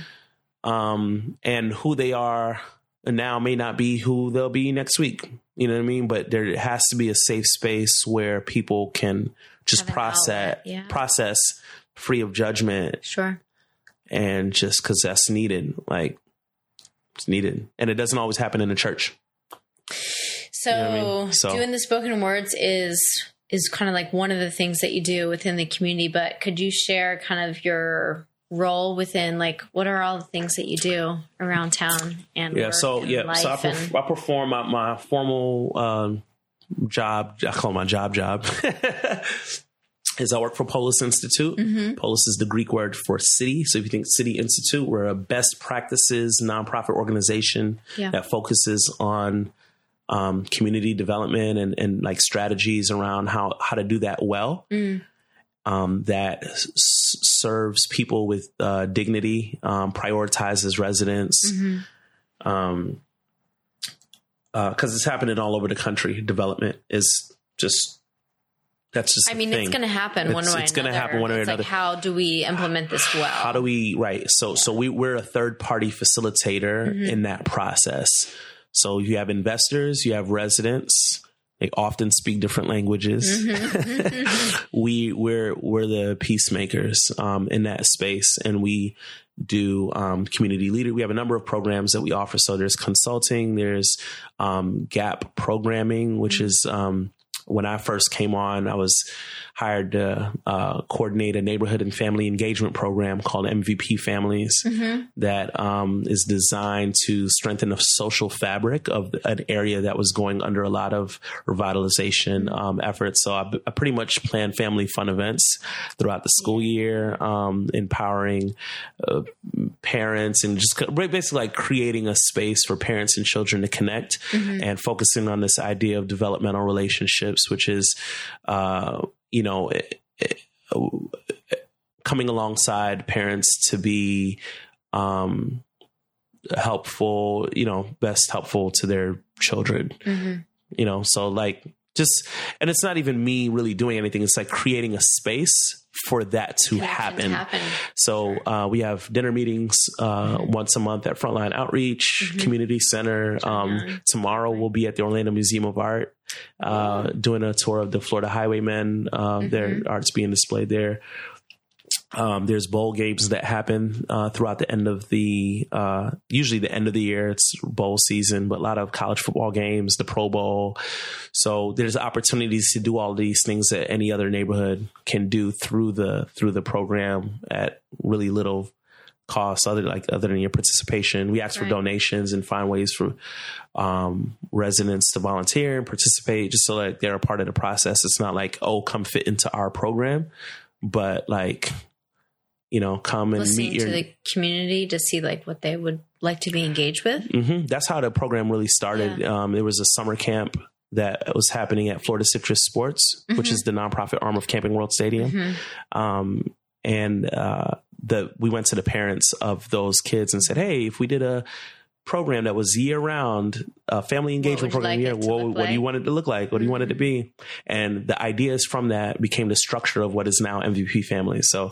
um, and who they are now may not be who they'll be next week you know what i mean but there has to be a safe space where people can just Have process yeah. process free of judgment Sure. and just because that's needed like it's needed and it doesn't always happen in the church So, You know I mean? So- doing the spoken words is is kind of like one of the things that you do within the community. But could you share kind of your role within like what are all the things that you do around town and yeah so and yeah so I, perf- I perform my, my formal um, job i call it my job job is i work for polis institute Mhm. polis is the greek word for city so if you think city institute we're a best practices nonprofit organization Yeah. that focuses on um, community development and, and like strategies around how how to do that well Mm. um, that s- serves people with uh, dignity, um, prioritizes residents, Mhm. um, because it's happening all over the country. Development is just that's just I mean, it's going to happen one way. it's gonna happen one way or It's like, another. how do we implement this well? how do we right so so we, we're a third party facilitator Mm-hmm. in that process so you have investors you have residents. They often speak different languages. Mm-hmm. we we're we're the peacemakers um, in that space and we do um, community leader. We have a number of programs that we offer. So there's consulting there's um, gap programming which is um, when I first came on, I was hired to uh, coordinate a neighborhood and family engagement program called MVP Families that um, is designed to strengthen the social fabric of an area that was going under a lot of revitalization um, efforts. So I, I pretty much plan family fun events throughout the school year, um, empowering uh, parents and just basically like creating a space for parents and children to connect and focusing on this idea of developmental relationships, which is, uh, you know, it, it, coming alongside parents to be um, helpful, you know, best helpful to their children, you know, so like just, and it's not even me really doing anything. It's like creating a space for that to happen. happen. So uh, we have dinner meetings uh, once a month at Frontline Outreach Community Center. Um, tomorrow we'll be at the Orlando Museum of Art uh, doing a tour of the Florida Highwaymen. Uh, Their art's being displayed there. Um, there's bowl games that happen uh, throughout the end of the uh, usually the end of the year. It's bowl season, but a lot of college football games, the Pro Bowl. So there's opportunities to do all these things that any other neighborhood can do through the through the program at really little cost other like other than your participation. We ask for donations and find ways for um, residents to volunteer and participate, just so like they're a part of the process. It's not like oh, come fit into our program, but like you know, come and Listening meet your. to the community to see like what they would like to be engaged with. hmm That's how the program really started. Um, there was a summer camp that was happening at Florida Citrus Sports, which is the nonprofit arm of Camping World Stadium. Um, and uh, the we went to the parents of those kids and said, "Hey, if we did a program that was year round, a family engagement program, like year, what, what do you like? want it to look like? What do you want it to be?" And the ideas from that became the structure of what is now MVP Family. So,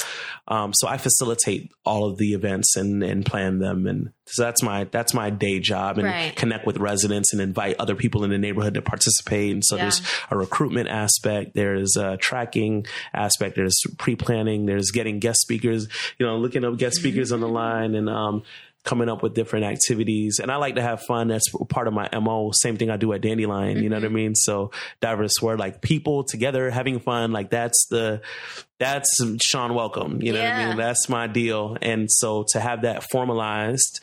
um, so I facilitate all of the events and and plan them, and so that's my that's my day job, and Right. connect with residents and invite other people in the neighborhood to participate. And so Yeah. there's a recruitment aspect, there's a tracking aspect, there's pre-planning, there's getting guest speakers, you know, looking up guest speakers on the line and um, coming up with different activities. And I like to have fun. That's part of my MO. Same thing I do at Dandelion. You know what I mm-hmm. mean? So diverse word, like people together having fun. Like that's the, that's Sean Welcome. You know what I mean? That's my deal. And so to have that formalized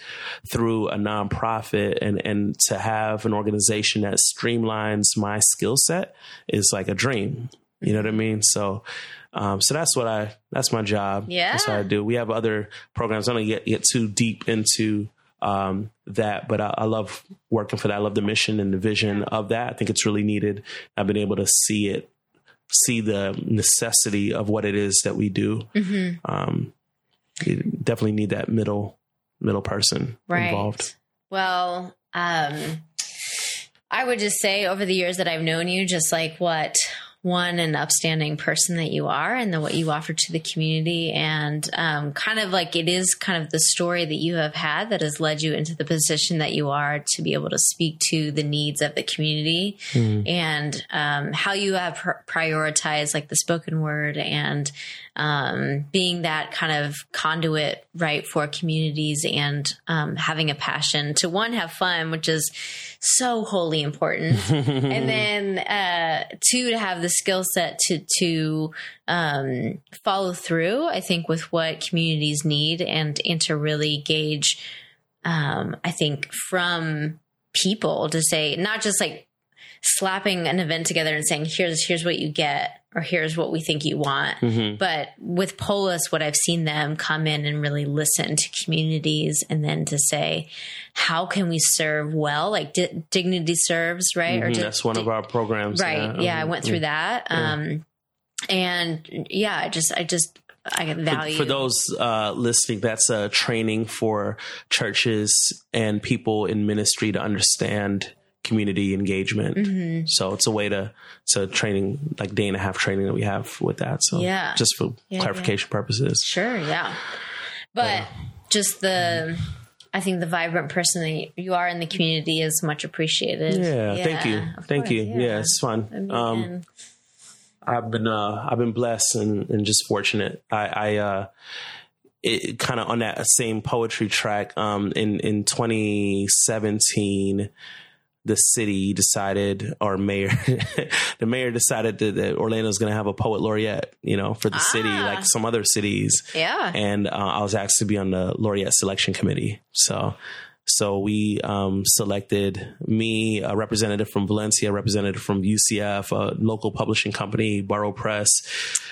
through a nonprofit and, and to have an organization that streamlines my skill set is like a dream. You know what I mm-hmm. mean? So, um, so that's what I, that's my job. Yeah. That's what I do. We have other programs. I don't get, get too deep into, um, that, but I, I love working for that. I love the mission and the vision of that. I think it's really needed. I've been able to see it, see the necessity of what it is that we do. Mm-hmm. Um, you definitely need that middle, middle person Right. involved. Well, um, I would just say over the years that I've known you, just like what one an upstanding person that you are and then what you offer to the community. And um, kind of like it is kind of the story that you have had that has led you into the position that you are to be able to speak to the needs of the community and um, how you have pr- prioritized like the spoken word and um, being that kind of conduit right for communities and um, having a passion to one have fun which is so wholly important. And then uh, two to have the skill set to to um, follow through i think with what communities need and and to really gauge um, i think from people to say not just like slapping an event together and saying here's here's what you get or here's what we think you want. Mm-hmm. but with polis what i've seen them come in and really listen to communities and then to say how can we serve well? Like di- dignity serves right? Mhm, di- That's one di- of our programs. right. Yeah, i Mhm. went through that. Um and yeah i just i just i value. For those uh, listening, that's a training for churches and people in ministry to understand community engagement. Mm-hmm. So it's a way to to training like day and a half training that we have with that. So Yeah. just for Yeah, clarification purposes. Sure, yeah. But just the, I think the vibrant person that you are in the community is much appreciated. Yeah, thank you, thank course, you. Yeah. it's fun. I mean, um, I've been uh, I've been blessed and, and just fortunate. I, I uh, it kind of on that same poetry track. Um, in in 2017, the city decided, or mayor, the mayor decided that, that Orlando's going to have a poet laureate. You know, for the city, Ah. like some other cities. yeah. and uh, I was asked to be on the laureate selection committee. So, so we um, selected me, a representative from Valencia, a representative from UCF, a local publishing company, Burrow Press.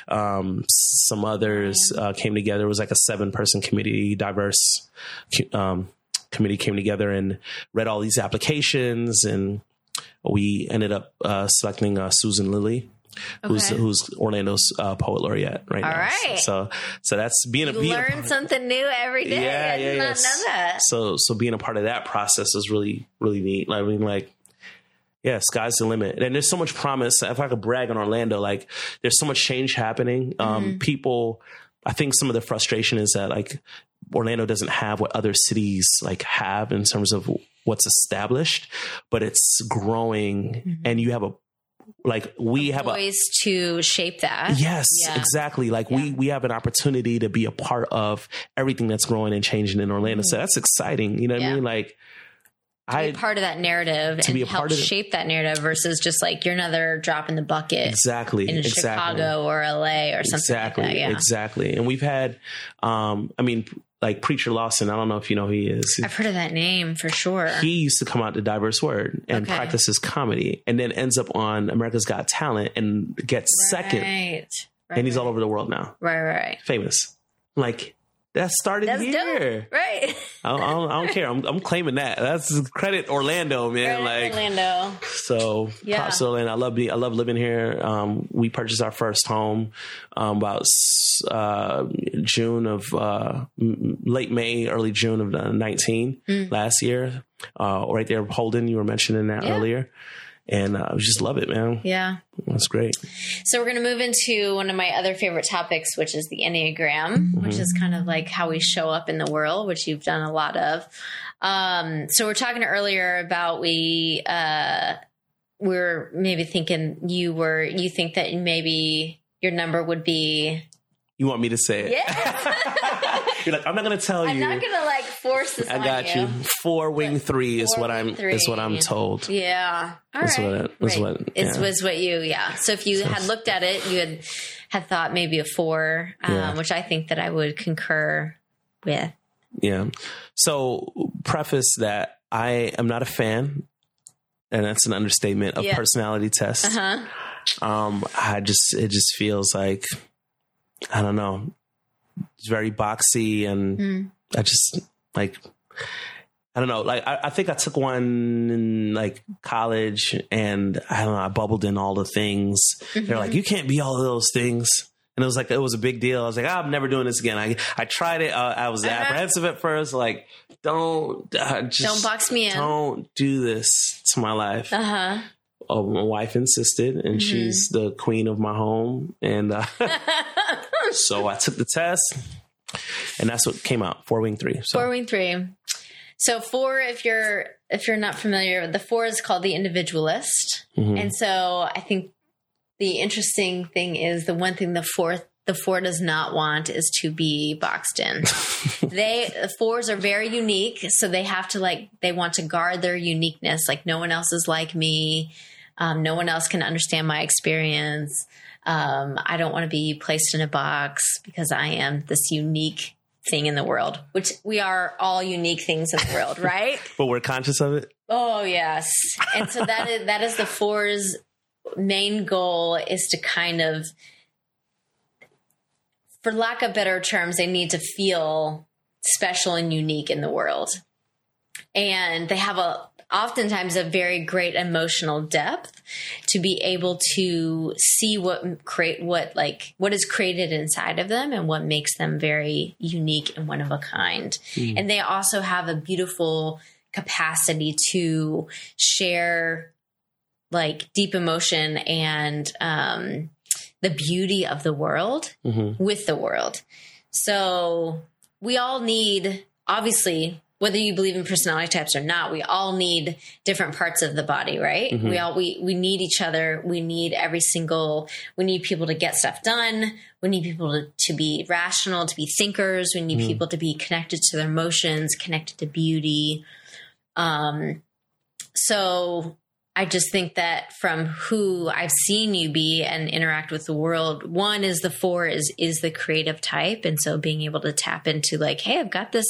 Um, some others uh, came together. It was like a seven-person committee, diverse um, committee came together and read all these applications, and we ended up uh, selecting uh, Susan Lilley. Who's Okay. who's Orlando's uh, poet laureate right All now? right. So so that's being a being learn part- something new every day. yeah, I yeah, did yeah. not know that. So so being a part of that process is really really neat. I mean, like yeah, sky's the limit. And there's so much promise. If I could brag on Orlando, like there's so much change happening. Um, Mm-hmm. people, I think some of the frustration is that like Orlando doesn't have what other cities like have in terms of what's established, but it's growing, Mm-hmm. and you have a like we have a Ways to shape that. Yes, Yeah. exactly. Like we we have an opportunity to be a part of everything that's growing and changing in Orlando. So that's exciting. You know what Mm-hmm. Yeah. I mean? Like To I be part of that narrative to be and a help part of it. shape that narrative versus just like you're another drop in the bucket exactly in exactly Chicago or LA or something exactly like that. Yeah. exactly. And we've had, um, I mean, like Preacher Lawson. I don't know if you know who he is. I've heard of that name for sure. he used to come out to Diverse Word and Okay. practice his comedy, and then ends up on America's Got Talent and gets second. Right. right. And he's all over the world now, Right, right, right. famous. Like that started That's here. dope. Right. I don't, I don't, I don't care. I'm, I'm claiming that. That's credit Orlando, man. Right, like Orlando. so, Yeah. props to Orlando. I love being, I love living here. Um, we purchased our first home um, about uh, June of uh, late May, early June of uh, 19 last year. Uh, right there, Holden. You were mentioning that Mm. Yeah. earlier, and uh, I just love it, man. Yeah. That's great. So we're going to move into one of my other favorite topics, which is the Enneagram, which is kind of like how we show up in the world, which you've done a lot of. Um, so we're talking earlier about we uh, we're maybe thinking you were you think that maybe your number would be You want me to say it? yeah. You're like, I'm not going to tell you. I'm not gonna like force this. I got you. Four wing three is what I'm three. is what I'm told. Yeah. All right. That's what- that's right. what- It yeah. was what you, yeah. So if you had looked at it, you had had thought maybe a four, um, Yeah. which I think that I would concur with. Yeah. So preface that I am not a fan, and that's an understatement of Yeah. personality tests. Uh huh. Um, I just it just feels like I don't know. It's very boxy, and Mm. I just like I don't know. Like I, I think I took one in like college, and I don't know. I bubbled in all the things. They're like, you can't be all of those things. And it was like it was a big deal. I was like, "Ah, I'm never doing this again. I I tried it. Uh, I was Uh-huh. apprehensive at first. Like, don't uh, just Don't box me in. Don't do this to my life. Uh huh. Oh, my wife insisted, and Mm-hmm. she's the queen of my home. And uh, so I took the test, and that's what came out four wing three. So Four wing three. So four, if you're if you're not familiar, the four is called the individualist, Mhm. and so I think the interesting thing is the one thing the fourth the four does not want is to be boxed in. they the fours are very unique, so they have to like they want to guard their uniqueness. Like no one else is like me. Um, no one else can understand my experience. Um, I don't want to be placed in a box because I am this unique thing in the world, which we are all unique things in the world, right? but we're conscious of it. Oh yes, and so that is that is the four's main goal is to kind of, for lack of better terms, they need to feel special and unique in the world, and they have a oftentimes a very great emotional depth to be able to see what create what like what is created inside of them and what makes them very unique and one of a kind and they also have a beautiful capacity to share like deep emotion and um, the beauty of the world Mhm. with the world. So we all need, obviously, whether you believe in personality types or not, we all need different parts of the body, right? Mhm. We all we we need each other. We need every single. We need people to get stuff done. We need people to, to be rational, to be thinkers. We need Mhm. people to be connected to their emotions, connected to beauty. Um, so I just think that from who I've seen you be and interact with the world, one is the four is is the creative type, and so being able to tap into like, hey, I've got this.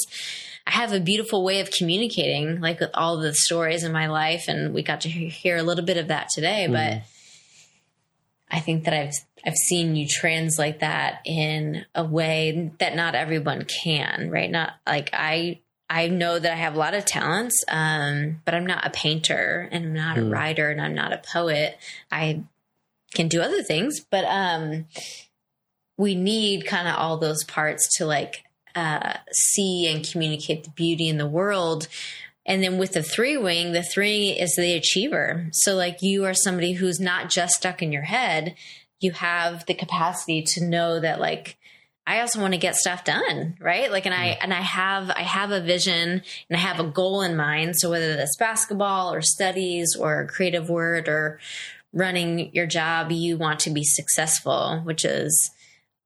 I have a beautiful way of communicating, like with all the stories in my life, and we got to hear a little bit of that today. But I think that I've I've seen you translate that in a way that not everyone can, right? Not like I I know that I have a lot of talents, um, but I'm not a painter and I'm not a Mm. writer and I'm not a poet. I can do other things, but um, we need kind of all those parts to like uh, see and communicate the beauty in the world. And then with the three wing, the three is the achiever. So, like, you are somebody who's not just stuck in your head. You have the capacity to know that, like, I also want to get stuff done, right? Like, and I and I have I have a vision and I have a goal in mind. So whether that's basketball or studies or creative word or running your job, you want to be successful, which is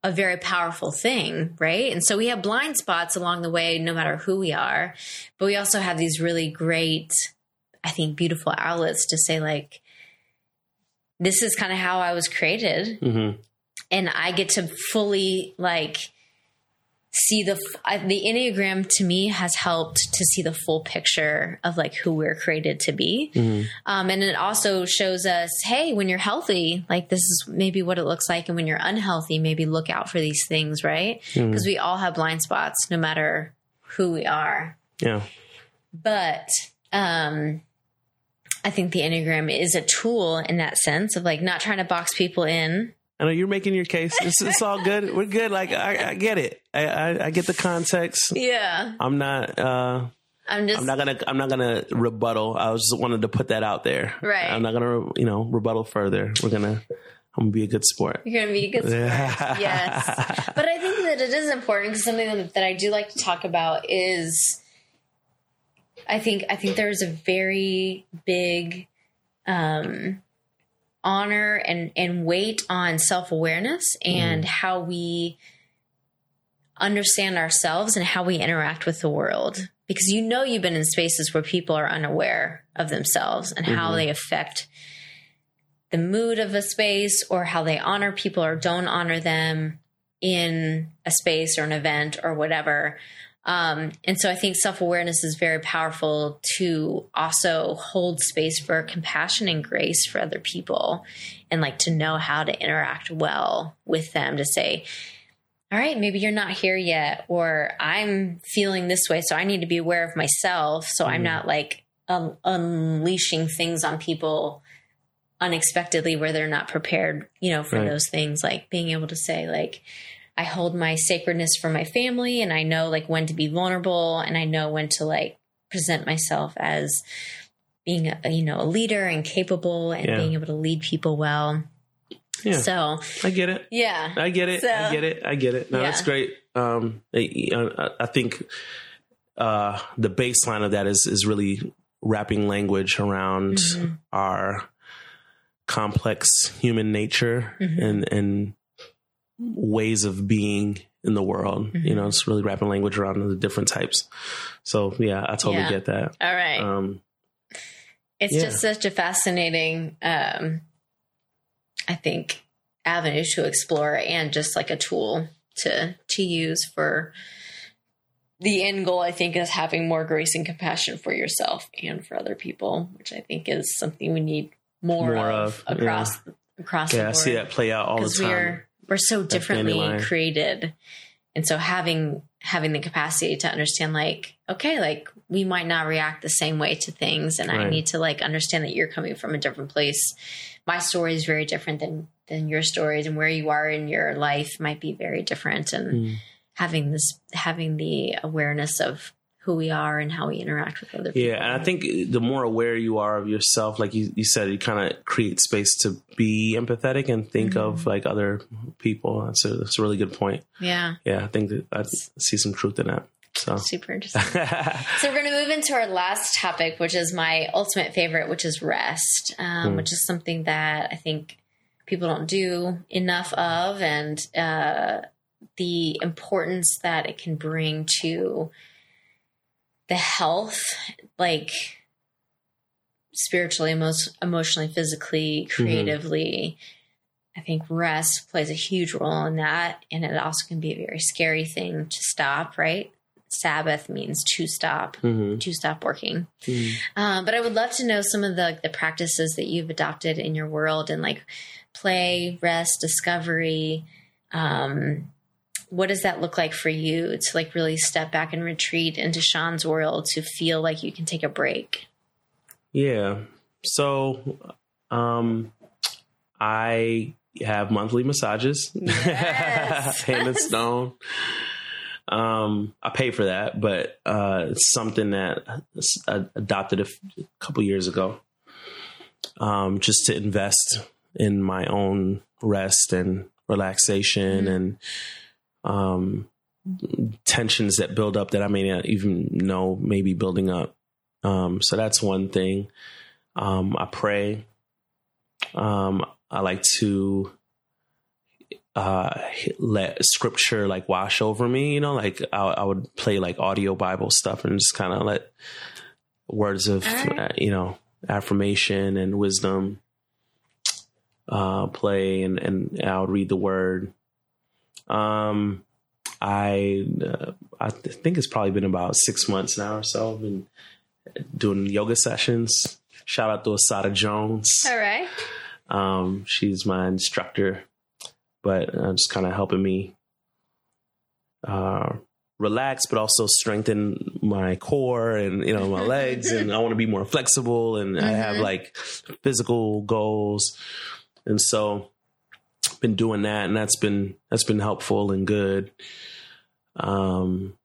a very powerful thing, right? And so we have blind spots along the way, no matter who we are, but we also have these really great, I think, beautiful outlets to say, like, this is kind of how I was created Mhm. and I get to fully like see the the enneagram to me has helped to see the full picture of like who we're created to be Mhm. um, and it also shows us hey when you're healthy like this is maybe what it looks like and when you're unhealthy maybe look out for these things right because we all have blind spots no matter who we are Yeah. but um I think the Enneagram is a tool in that sense of like not trying to box people in. I know you're making your case. It's, it's all good. We're good. Like I, I get it. I, I, I get the context. Yeah. I'm not. uh I'm just I'm not gonna. I'm not gonna rebuttal. I was just wanted to put that out there. Right. I'm not gonna. You know, rebuttal further. We're gonna. I'm gonna be a good sport. You're going to be a good sport. Yes. But I think that it is important because something that I do like to talk about is I think I think there's a very big um honor and and weight on self-awareness and how we understand ourselves and how we interact with the world because you know you've been in spaces where people are unaware of themselves and how Mhm. they affect the mood of a space or how they honor people or don't honor them in a space or an event or whatever. Um, and so I think self awareness is very powerful to also hold space for compassion and grace for other people and like to know how to interact well with them to say, all right, maybe you're not here yet, or I'm feeling this way, so I need to be aware of myself. So I'm Mhm. not like um, unleashing things on people unexpectedly where they're not prepared, you know, for Right. those things. Like being able to say, like, I hold my sacredness for my family, and I know like when to be vulnerable, and I know when to like present myself as being, a, you know, a leader and capable, and Yeah. being able to lead people well. Yeah. So I get it. yeah, I get it. So- I get it. I get it. No, Yeah. that's great. Um, I, I- think uh, the baseline of that is is really wrapping language around Mhm. our complex human nature Mhm. and and ways of being in the world. You Mhm. know, it's really wrapping language around the different types. So yeah, I totally Yeah. get that. all right. Um, it's yeah. just such a fascinating um i think avenue to explore and just like a tool to to use for the end goal i think is having more grace and compassion for yourself and for other people which i think is something we need more, More of, of, across across yeah, the I see that play out all the time. We're so differently created. And so having having the capacity to understand like okay like we might not react the same way to things and i need to like understand that you're coming from a different place. My story is very different than than your stories and where you are in your life might be very different. And Mm. having this having the awareness of who we are and how we interact with other people. Yeah, and I think the more aware you are of yourself, like you, you said, you kind of create space to be empathetic and think Mm-hmm. of like other people. That's a, that's a really good point. Yeah, Yeah, I think that I see some truth in that. So, super interesting. so we're going to move into our last topic, which is my ultimate favorite, which is rest, um, which is something that I think people don't do enough of, and uh, the importance that it can bring to the health, like spiritually, emo- emotionally, physically, creatively. I think rest plays a huge role in that, and it also can be a very scary thing to stop. Right? Sabbath means to stop, mhm. to stop working. Mhm. Um, but I would love to know some of the the practices that you've adopted in your world, and like play, rest, discovery. Um, what does that look like for you to like really step back and retreat into Sean's world to feel like you can take a break? yeah. So, um, I have monthly massages, Yes. hand and stone. Um, I pay for that, but uh, it's something that I adopted a, f- a couple years ago, um, just to invest in my own rest and relaxation and um, tensions that build up that I may not even know maybe building up. Um, so that's one thing. Um, I pray. Um, I like to uh let scripture like wash over me you know like i, I would play like audio bible stuff and just kind of let words of right. uh, you know affirmation and wisdom uh play and and i would read the word um i uh, i think it's probably been about six months now or so i've been doing yoga sessions shout out to asada jones All right. um, she's my instructor, but uh, just kind of helping me uh, relax, but also strengthen my core and you know my legs. And I want to be more flexible, and I have Mhm. like physical goals, and so been doing that, and that's been that's been helpful and good. Um,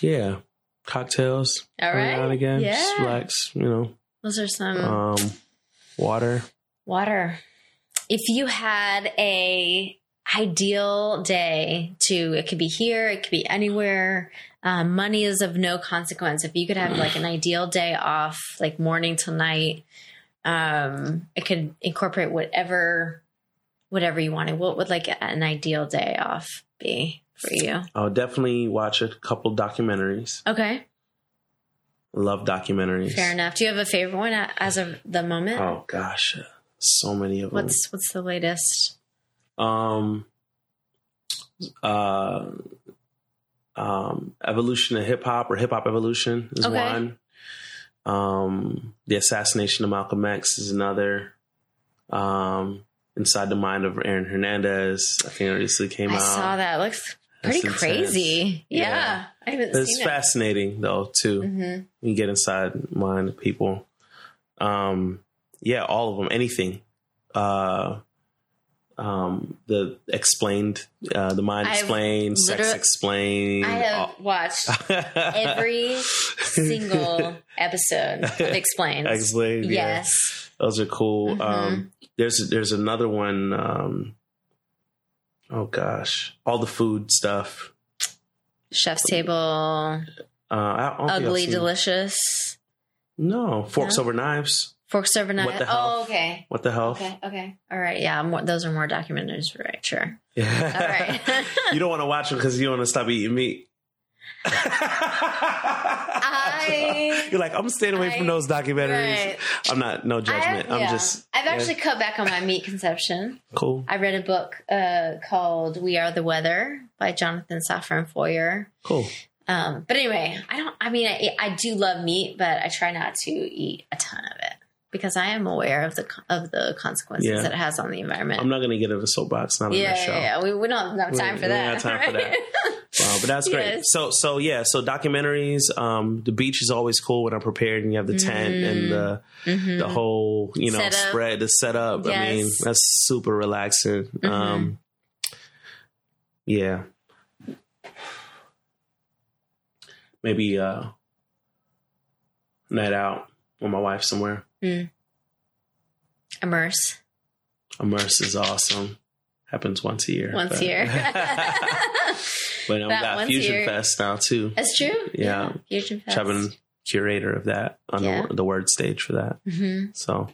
yeah, cocktails All right. again, just Yeah. relax, you know. Those are some Um, water. Water. If you had a ideal day to, it could be here, it could be anywhere. Um, money is of no consequence. If you could have like an ideal day off, like morning till night, um, it could incorporate whatever, whatever you wanted. What would like an ideal day off be for you? I'll definitely watch a couple documentaries. Okay, Love documentaries. fair enough. Do you have a favorite one as of the moment? Oh gosh, so many of them. What's what's the latest? um, uh, um, evolution of hip hop or hip hop evolution is Okay. one. Um, the assassination of Malcolm X is another. Um, Inside the Mind of Aaron Hernandez, I think it recently came I out. I saw that. It looks pretty That's crazy. Yeah. Yeah. I haven't It's seen it. fascinating though too. hmm you get inside the mind of people. Um, yeah, all of them, anything. Uh, um, the explained, uh, the mind explained, sex explained. I have watched every single episode of Explained. explained. yeah. Yes. those are cool. Mhm. Um, there's there's another one. Um, oh gosh, all the food stuff. Chef's Table, Uh, Ugly Delicious, No, forks No? over knives. Forks Over Knives. What the Oh, okay. What the hell? Okay, okay. All right. Yeah, more, those are more documentaries, right? Sure. Yeah. All right. you don't want to watch them because you want to stop eating meat. I- You're like, I'm staying away from those documentaries. Right. I'm not, no judgment. I, I'm yeah. just, I've yeah, actually cut back on my meat consumption. cool, I read a book uh, called "We Are the Weather" by Jonathan Safran Foer. cool. Um, but anyway, I don't. I mean, I, I do love meat, but I try not to eat a ton of it because I am aware of the of the consequences Yeah. that it has on the environment. I'm not going to get in a soapbox, not on yeah, that show. yeah, yeah. We, we don't have We- time for we that. don't have time for that. Wow, but that's great. Yes. So, so yeah, so documentaries. Um, the beach is always cool when I'm prepared, and you have the tent and the Mhm. the whole, you know, Setup. spread, the setup. I mean, that's super relaxing. Mhm. Um, yeah. maybe uh night out with my wife somewhere. Immerse Immerse is awesome. Happens once a year. once but- a year. but That got Fusion. Fest now too. That's true. Yeah. Fusion Fest. I've been curator of that on Yeah. the, the word stage for that. hmm So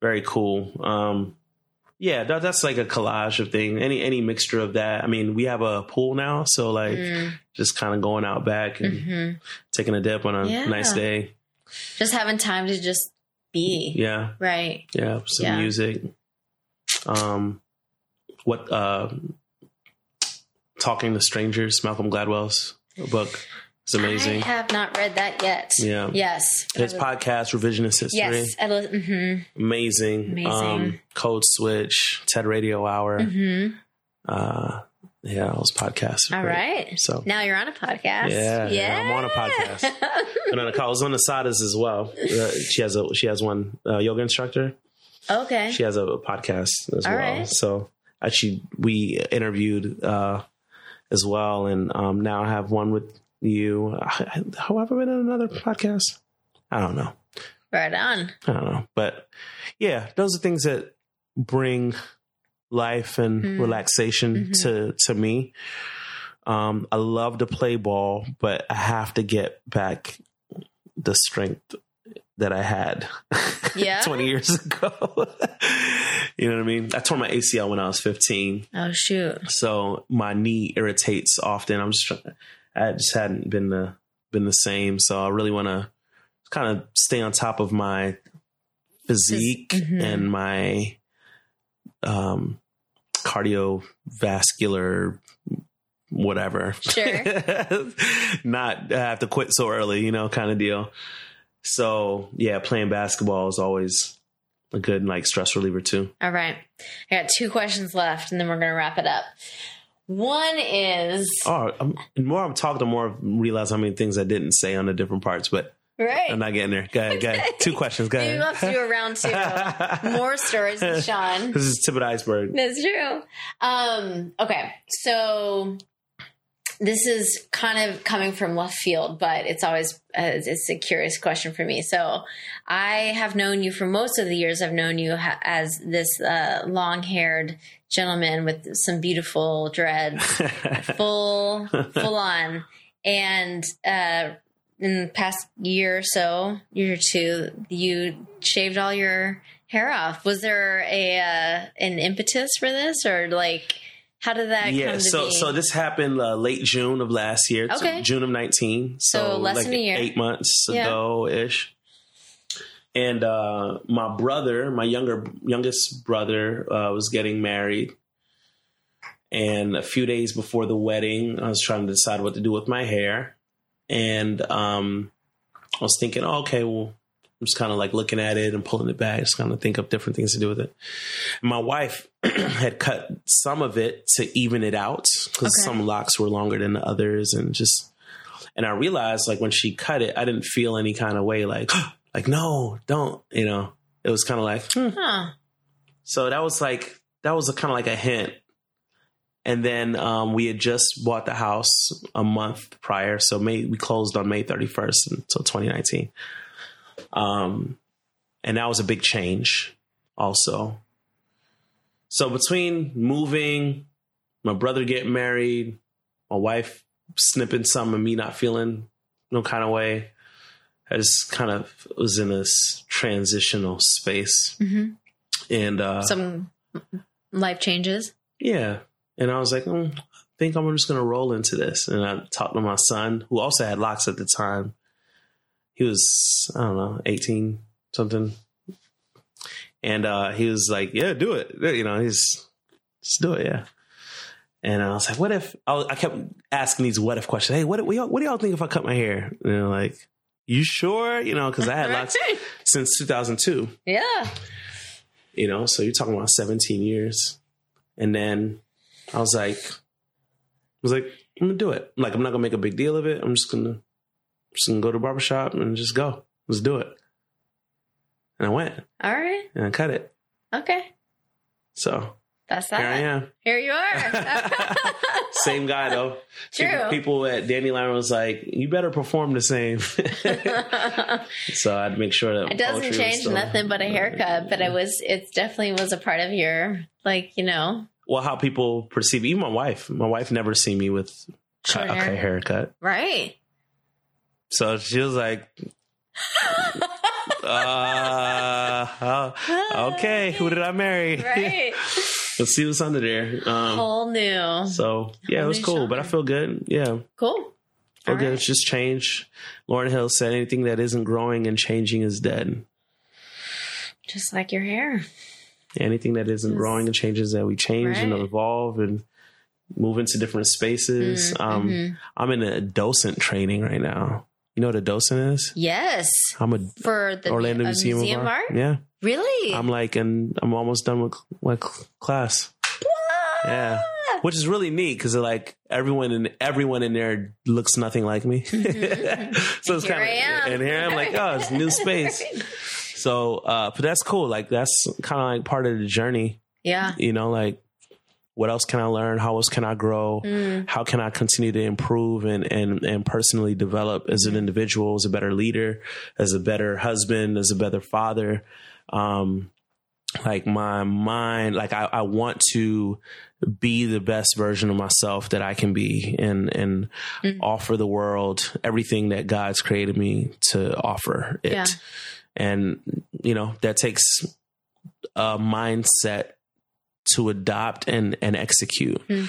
very cool. Um, yeah, that, that's like a collage of thing. Any any mixture of that. I mean, we have a pool now, so like just kind of going out back and hmm taking a dip on a Yeah. nice day. Just having time to just be. Yeah, Right. yeah, some Yeah. music. Um, what uh, talking to strangers? Malcolm Gladwell's book. It's amazing. I have not read that yet. Yeah. Yes. His podcast, Revisionist History. Yes. I li- mhm. amazing. Amazing. Um, Code Switch, TED Radio Hour. Mhm. Uh, yeah, I was are All great. right. So Now you're on a podcast. Yeah, Yeah. I'm on a podcast. and on a, I was on the Sadas as well. Uh, she has a she has one uh, yoga instructor. okay. She has a podcast as All well. right. So actually, we interviewed uh, as well, and um, now I have one with you. I- How have I been on another podcast? I don't know. right on. I don't know. But yeah, those are things that bring life and Mm. relaxation Mhm. to to me. Um, I love to play ball, but I have to get back the strength that I had Yeah? 20 years ago. you know what I mean? I tore my ACL when I was 15. Oh shoot. So my knee irritates often. I'm just trying, I just hadn't been the been the same. So I really want to kind of stay on top of my physique mhm. and my um cardiovascular whatever. Sure. Not have to quit so early, you know, kind of deal. So yeah, playing basketball is always a good like stress reliever too. All right. I got two questions left and then we're gonna wrap it up. One is Oh, um, the more I'm talking, the more I realize how many things I didn't say on the different parts, but right. I'm not getting there. Go ahead, go ahead. Two questions. Go ahead. we'll have to do a round two. More stories with Sean. This is tip of the iceberg. That's true. Um, okay, so this is kind of coming from left field, but it's always uh, it's a curious question for me. So I have known you for most of the years. I've known you ha- as this uh, long-haired gentleman with some beautiful dreads, full full on, and uh, in the past year or so, year or two, you shaved all your hair off. Was there a uh, an impetus for this, or like how did that yeah, come to so be? so this happened uh, late June of last year, Okay. June of 19. So, So less like than a year. eight months Yeah. ago ish. And uh, my brother, my younger youngest brother, uh, was getting married. And a few days before the wedding, I was trying to decide what to do with my hair. And um, I was thinking, oh, okay, well, I'm just kind of like looking at it and pulling it back, just kind of think of different things to do with it. My wife had cut some of it to even it out because Okay. some locks were longer than the others, and just and I realized like when she cut it, I didn't feel any kind of way like like no, don't you know? It was kind of like hmm. huh? so that was like that was a kind of like a hint. And then um, we had just bought the house a month prior, so May we closed on May 31st until 2019. Um, and that was a big change, also. So between moving, my brother getting married, my wife snipping some, and me not feeling no kind of way, I just kind of was in this transitional space, hmm and uh, Some life changes. yeah. And I was like, mm, I think I'm just going to roll into this. And I talked to my son, who also had locks at the time. He was, I don't know, 18 something. And uh, he was like, yeah, do it. You know, he's, just do it, yeah. And I was like, what if, I, was- I kept asking these what if questions. Hey, what, what, do y'all, what do y'all think if I cut my hair? And they're like, you sure? You know, because I had locks since 2002 yeah. you know so you're talking about 17 years and then i was like i was like i'm gonna do it like i'm not gonna make a big deal of it i'm just gonna just gonna go to the barbershop and just go let's do it and i went All right. and i cut it Okay. so That's that. Here I am. Here you are. Same guy though. True. People, people at Dandelion was like, "You better perform the same." so I'd make sure that it doesn't change still- nothing but a haircut, but it was it definitely was a part of your like, you know, Well, how people perceive even my wife. My wife never seen me with Short a hair. haircut, right. so she was like, uh, oh, "Okay, who did I marry? Right. Let's see what's under there." Um, Whole new. so yeah, it was cool, but I feel good. Yeah, Cool. feel All good. right. It's just change. Lauryn Hill said, "Anything that isn't growing and changing is dead." Just like your hair. Anything that isn't growing and changes that we change and evolve and move into different spaces. Mm, um, mhm. I'm in a docent training right now. You know what a docent is? Yes. I'm a For the Orlando a Museum, museum, of Art. art? Yeah, Really? I'm like, and I'm almost done with with class. Yeah, which is really neat because like everyone in everyone in there looks nothing like me. so it's Mm-hmm. Here kind I am. of and here I'm like, oh, it's a new space. So, uh, but that's cool. Like that's kind of like part of the journey. yeah. you know like what else can i learn how else can i grow Mm. how can i continue to improve and and and personally develop as an individual as a better leader as a better husband as a better father um like my mind like i, I want to be the best version of myself that i can be and and Mm. offer the world everything that god's created me to offer it Yeah. And you know that takes a mindset to adopt and and execute Mm.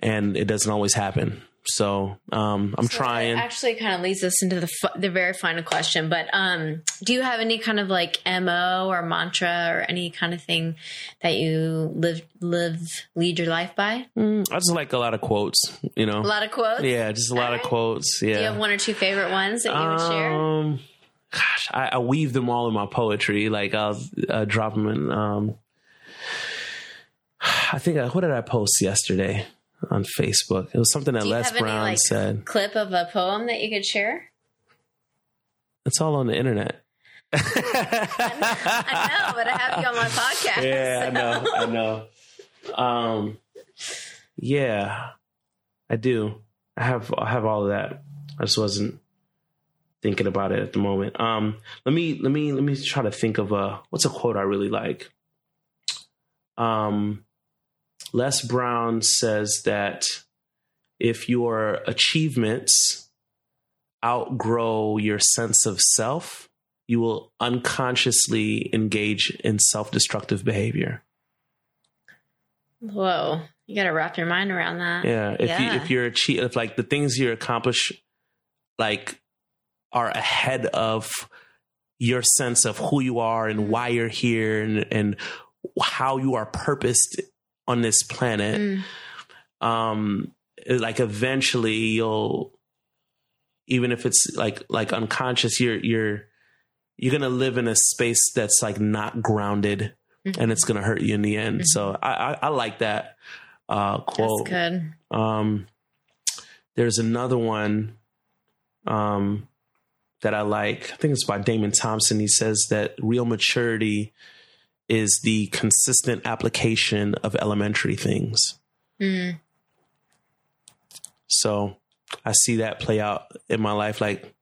and it doesn't always happen so um i'm So trying That actually kind of leads us into the f- the very final question. But um, do you have any kind of like mo or mantra or any kind of thing that you live live lead your life by? Mm, i just like a lot of quotes you know A lot of quotes. yeah just a lot of quotes yeah Do you have one or two favorite ones that you would share? Gosh, I, I weave them all in my poetry. Like I'll uh, drop them in. Um, I think I, what did I post yesterday on Facebook? It was something that Les have any, Brown like, said. Clip of a poem that you could share? It's all on the internet. I know, but I have you on my podcast. yeah, I know, I know. Um, yeah, I do. I have, I have all of that. I just wasn't thinking about it at the moment. Um, let me, let me, let me try to think of a what's a quote I really like. Um, Les Brown says that if your achievements outgrow your sense of self, you will unconsciously engage in self-destructive behavior. Whoa, you got to wrap your mind around that. Yeah, if you Yeah. if you're achieve if like the things you accomplish like are ahead of your sense of who you are and why you're here and and how you are purposed on this planet, Mm, um like eventually you'll even if it's like like unconscious you're you're you're gonna live in a space that's like not grounded Mhm. and it's gonna hurt you in the end. So I, I i like that uh quote. That's good. um there's another one. Um that i like i think it's by damon thompson he says that real maturity is the consistent application of elementary things Mm, So I see that play out in my life. Like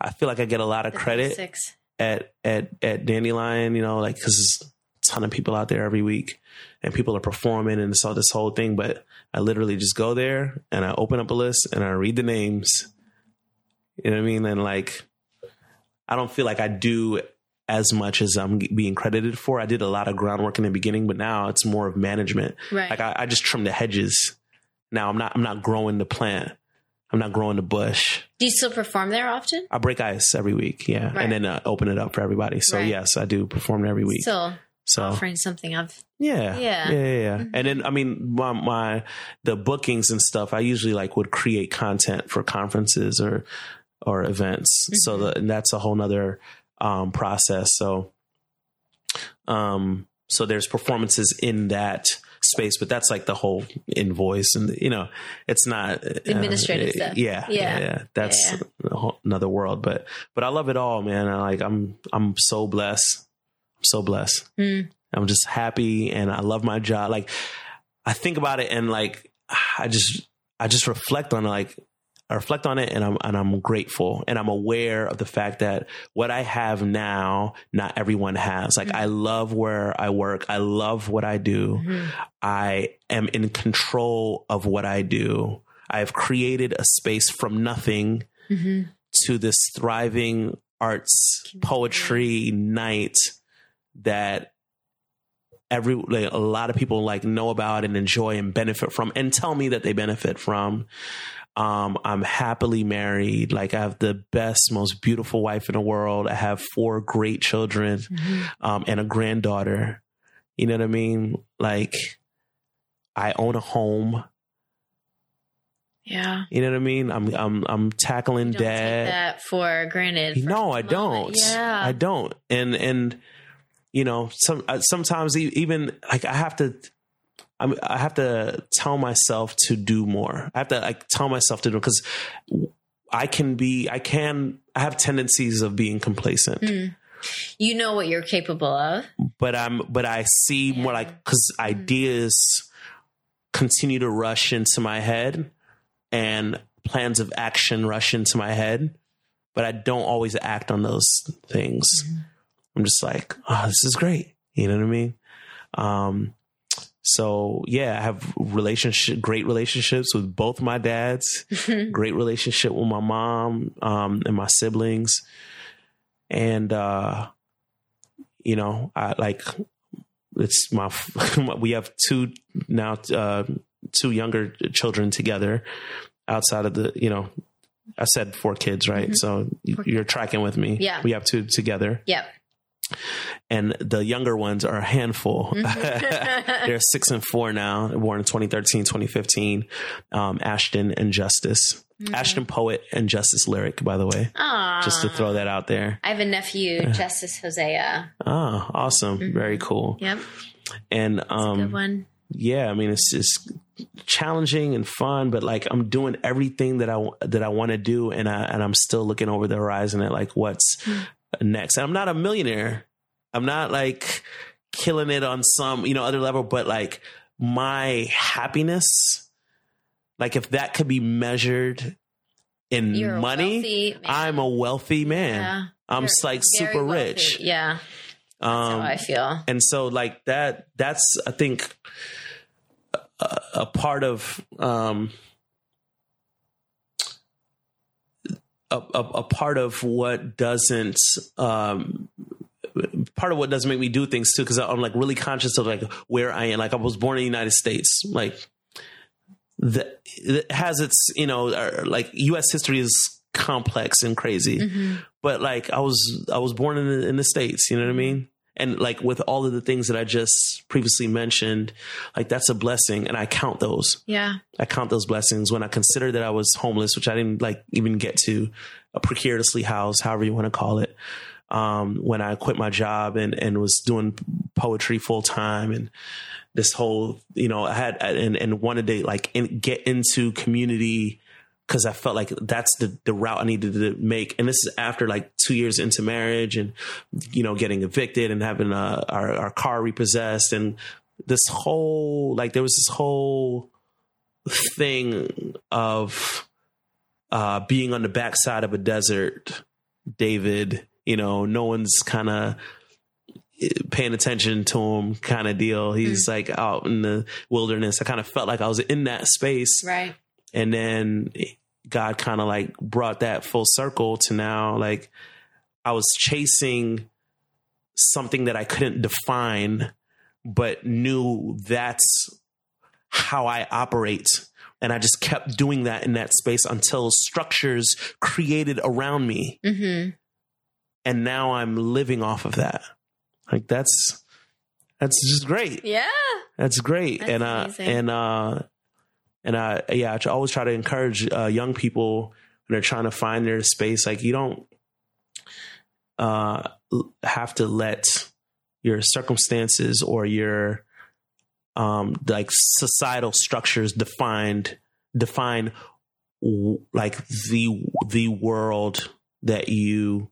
I feel like I get a lot of the credit basics. at at at Dandelion, you know, like because there's a ton of people out there every week, and people are performing and so this whole thing. But I literally just go there and I open up a list and I read the names. You know what I mean? And like, I don't feel like I do as much as I'm being credited for. I did a lot of groundwork in the beginning, but now it's more of management. Right. Like I, I just trim the hedges. Now I'm not I'm not growing the plant. I'm not growing the bush. Do you still perform there often? I break ice every week, yeah, Right. and then uh, open it up for everybody. So Right. yes, I do perform every week. Still so offering something of yeah, Yeah. yeah, yeah. Mhm. And then I mean, my, my the bookings and stuff. I usually like would create content for conferences or or events. So Mhm. the, and that's a whole nother um, process. So um, so there's performances in that space, but that's like the whole invoice and you know, it's not uh, Administrative uh, stuff. Yeah, Yeah. yeah. That's Yeah. a whole, another world. But but I love it all, man. I like I'm I'm so blessed. I'm so blessed. Mm. I'm just happy and I love my job. Like I think about it and like I just I just reflect on like I reflect on it and I'm and I'm grateful and I'm aware of the fact that what I have now not everyone has. Like mm-hmm. I love where I work. I love what I do. Mm-hmm. I am in control of what I do. I've created a space from nothing mm-hmm. to this thriving arts poetry night that every like, a lot of people like know about and enjoy and benefit from and tell me that they benefit from um, I'm happily married. Like I have the best, most beautiful wife in the world. I have four great children, mm-hmm. um, and a granddaughter. You know what I mean? Like I own a home. Yeah. You know what I mean? I'm I'm I'm tackling debt. that for granted. For no, I don't. Yeah. I don't. And and you know, some uh, sometimes even like I have to I'm, I have to tell myself to do more. I have to like tell myself to do because I can be, I can, I have tendencies of being complacent. Mm. You know what you're capable of, but I'm, but I see yeah. more like because mm. ideas continue to rush into my head and plans of action rush into my head, but I don't always act on those things. Mm. I'm just like, oh, this is great. You know what I mean? Um, so yeah, I have relationship, great relationships with both my dads, great relationship with my mom, um, and my siblings. And, uh, you know, I like, it's my, we have two now, uh, two younger children together outside of the, you know, I said four kids, right? Mm-hmm. So you're tracking with me. Yeah. We have two together. Yep and the younger ones are a handful. Mm-hmm. They're six and four now, born in 2013, 2015. Um, Ashton and Justice. Mm-hmm. Ashton Poet and Justice Lyric, by the way. Aww. Just to throw that out there. I have a nephew, Justice Hosea. Oh, awesome. Mm-hmm. Very cool. Yep. And um, good one. Yeah, I mean it's just challenging and fun, but like I'm doing everything that I that I want to do, and I and I'm still looking over the horizon at like what's mm next. And I'm not a millionaire. I'm not like killing it on some, you know, other level, but like my happiness, like if that could be measured in You're money, I'm a wealthy man. Yeah. I'm You're like super wealthy. rich. Yeah. That's um, how I feel. And so like that, that's, I think, a, a part of, um, a, a, a part of what doesn't um, part of what doesn't make me do things too because I'm like really conscious of like where I am. Like I was born in the United States, like that has its you know uh, like U.S. history is complex and crazy, mm-hmm. but like I was I was born in the, in the states. You know what I mean? And like with all of the things that I just previously mentioned, like that's a blessing, and I count those. Yeah, I count those blessings when I consider that I was homeless, which I didn't like even get to, a precariously housed, however you want to call it. Um, when I quit my job and and was doing poetry full time and this whole, you know, I had and and wanted to like in, get into community because I felt like that's the, the route I needed to make. And this is after like two years into marriage and, you know, getting evicted and having uh, our, our car repossessed. And this whole, like, there was this whole thing of uh, being on the backside of a desert, David, you know, no one's kind of paying attention to him kind of deal. He's mm. like out in the wilderness. I kind of felt like I was in that space. Right and then God kind of like brought that full circle to now like I was chasing something that I couldn't define, but knew that's how I operate. And I just kept doing that in that space until structures created around me. Mm-hmm. And now I'm living off of that. Like that's that's just great. Yeah. That's great. That's and uh amazing. and uh and I, yeah, I always try to encourage uh, young people when they're trying to find their space. Like you don't uh, have to let your circumstances or your um, like societal structures defined define like the the world that you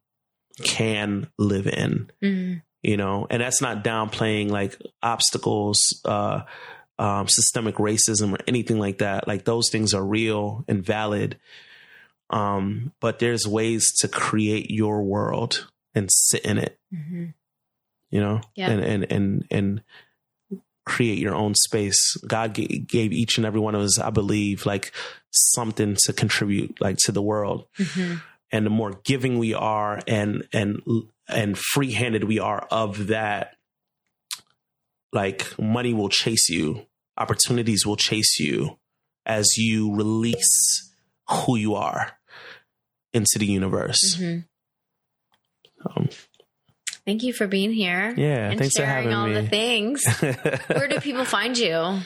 can live in. Mm-hmm. You know, and that's not downplaying like obstacles. Uh, um, systemic racism or anything like that. Like those things are real and valid. Um, but there's ways to create your world and sit in it, Mm-hmm. you know, Yeah. and, and, and, and create your own space. God ga- gave each and every one of us, I believe, like something to contribute like to the world. Mm-hmm. And the more giving we are and, and, and free handed we are of that, like money will chase you, opportunities will chase you as you release who you are into the universe. Mm-hmm. Um, Thank you for being here. Yeah, and thanks for sharing having all me. the things. Where do people find you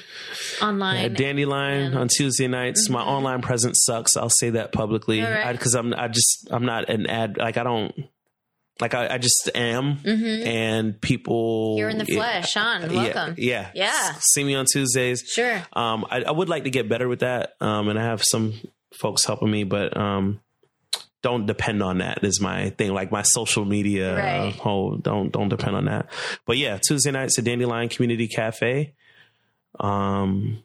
online? At Dandelion And- on Tuesday nights. My Mhm. online presence sucks. I'll say that publicly All right. because I'm I just I'm not an ad like I don't like I, I just am Mhm. and people You're in the flesh, Sean. Welcome. Yeah, yeah, Yeah. See me on Tuesdays. Sure. Um, I, I would like to get better with that. Um, and I have some folks helping me, but um, don't depend on that. Is my thing. Like my social media Right. uh, whole don't don't depend on that. But yeah, Tuesday nights at Dandelion Community Cafe. Um,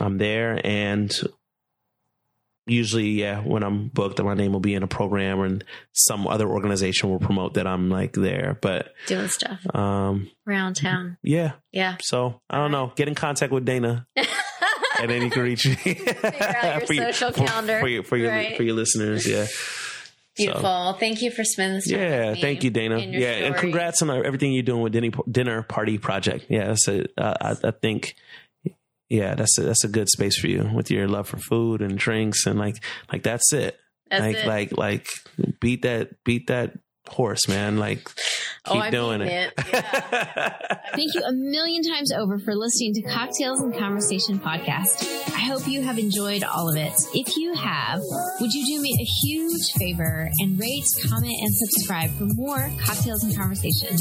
I'm there, and usually, yeah, when I'm booked, my name will be in a program, and some other organization will promote that I'm like there. But Doing stuff um, around town. yeah, Yeah. so I don't know. Get in contact with Dana and then you can reach me. your social calendar. for, your for your Right. for your listeners. Yeah, Beautiful. Thank you for spending this time. yeah. Thank you, Dana. and your Yeah, and congrats on everything you're doing with dinner dinner party project. Yeah, that's a, uh, I, I think. Yeah, that's a, that's a good space for you with your love for food and drinks and like like that's it. That's like it. like like beat that beat that horse, man. Like oh, keep Oh, I'm doing it. it. Yeah. Thank you a million times over for listening to Cocktails and Conversation podcast. I hope you have enjoyed all of it. If you have, would you do me a huge favor and rate, comment, and subscribe for more Cocktails and Conversation?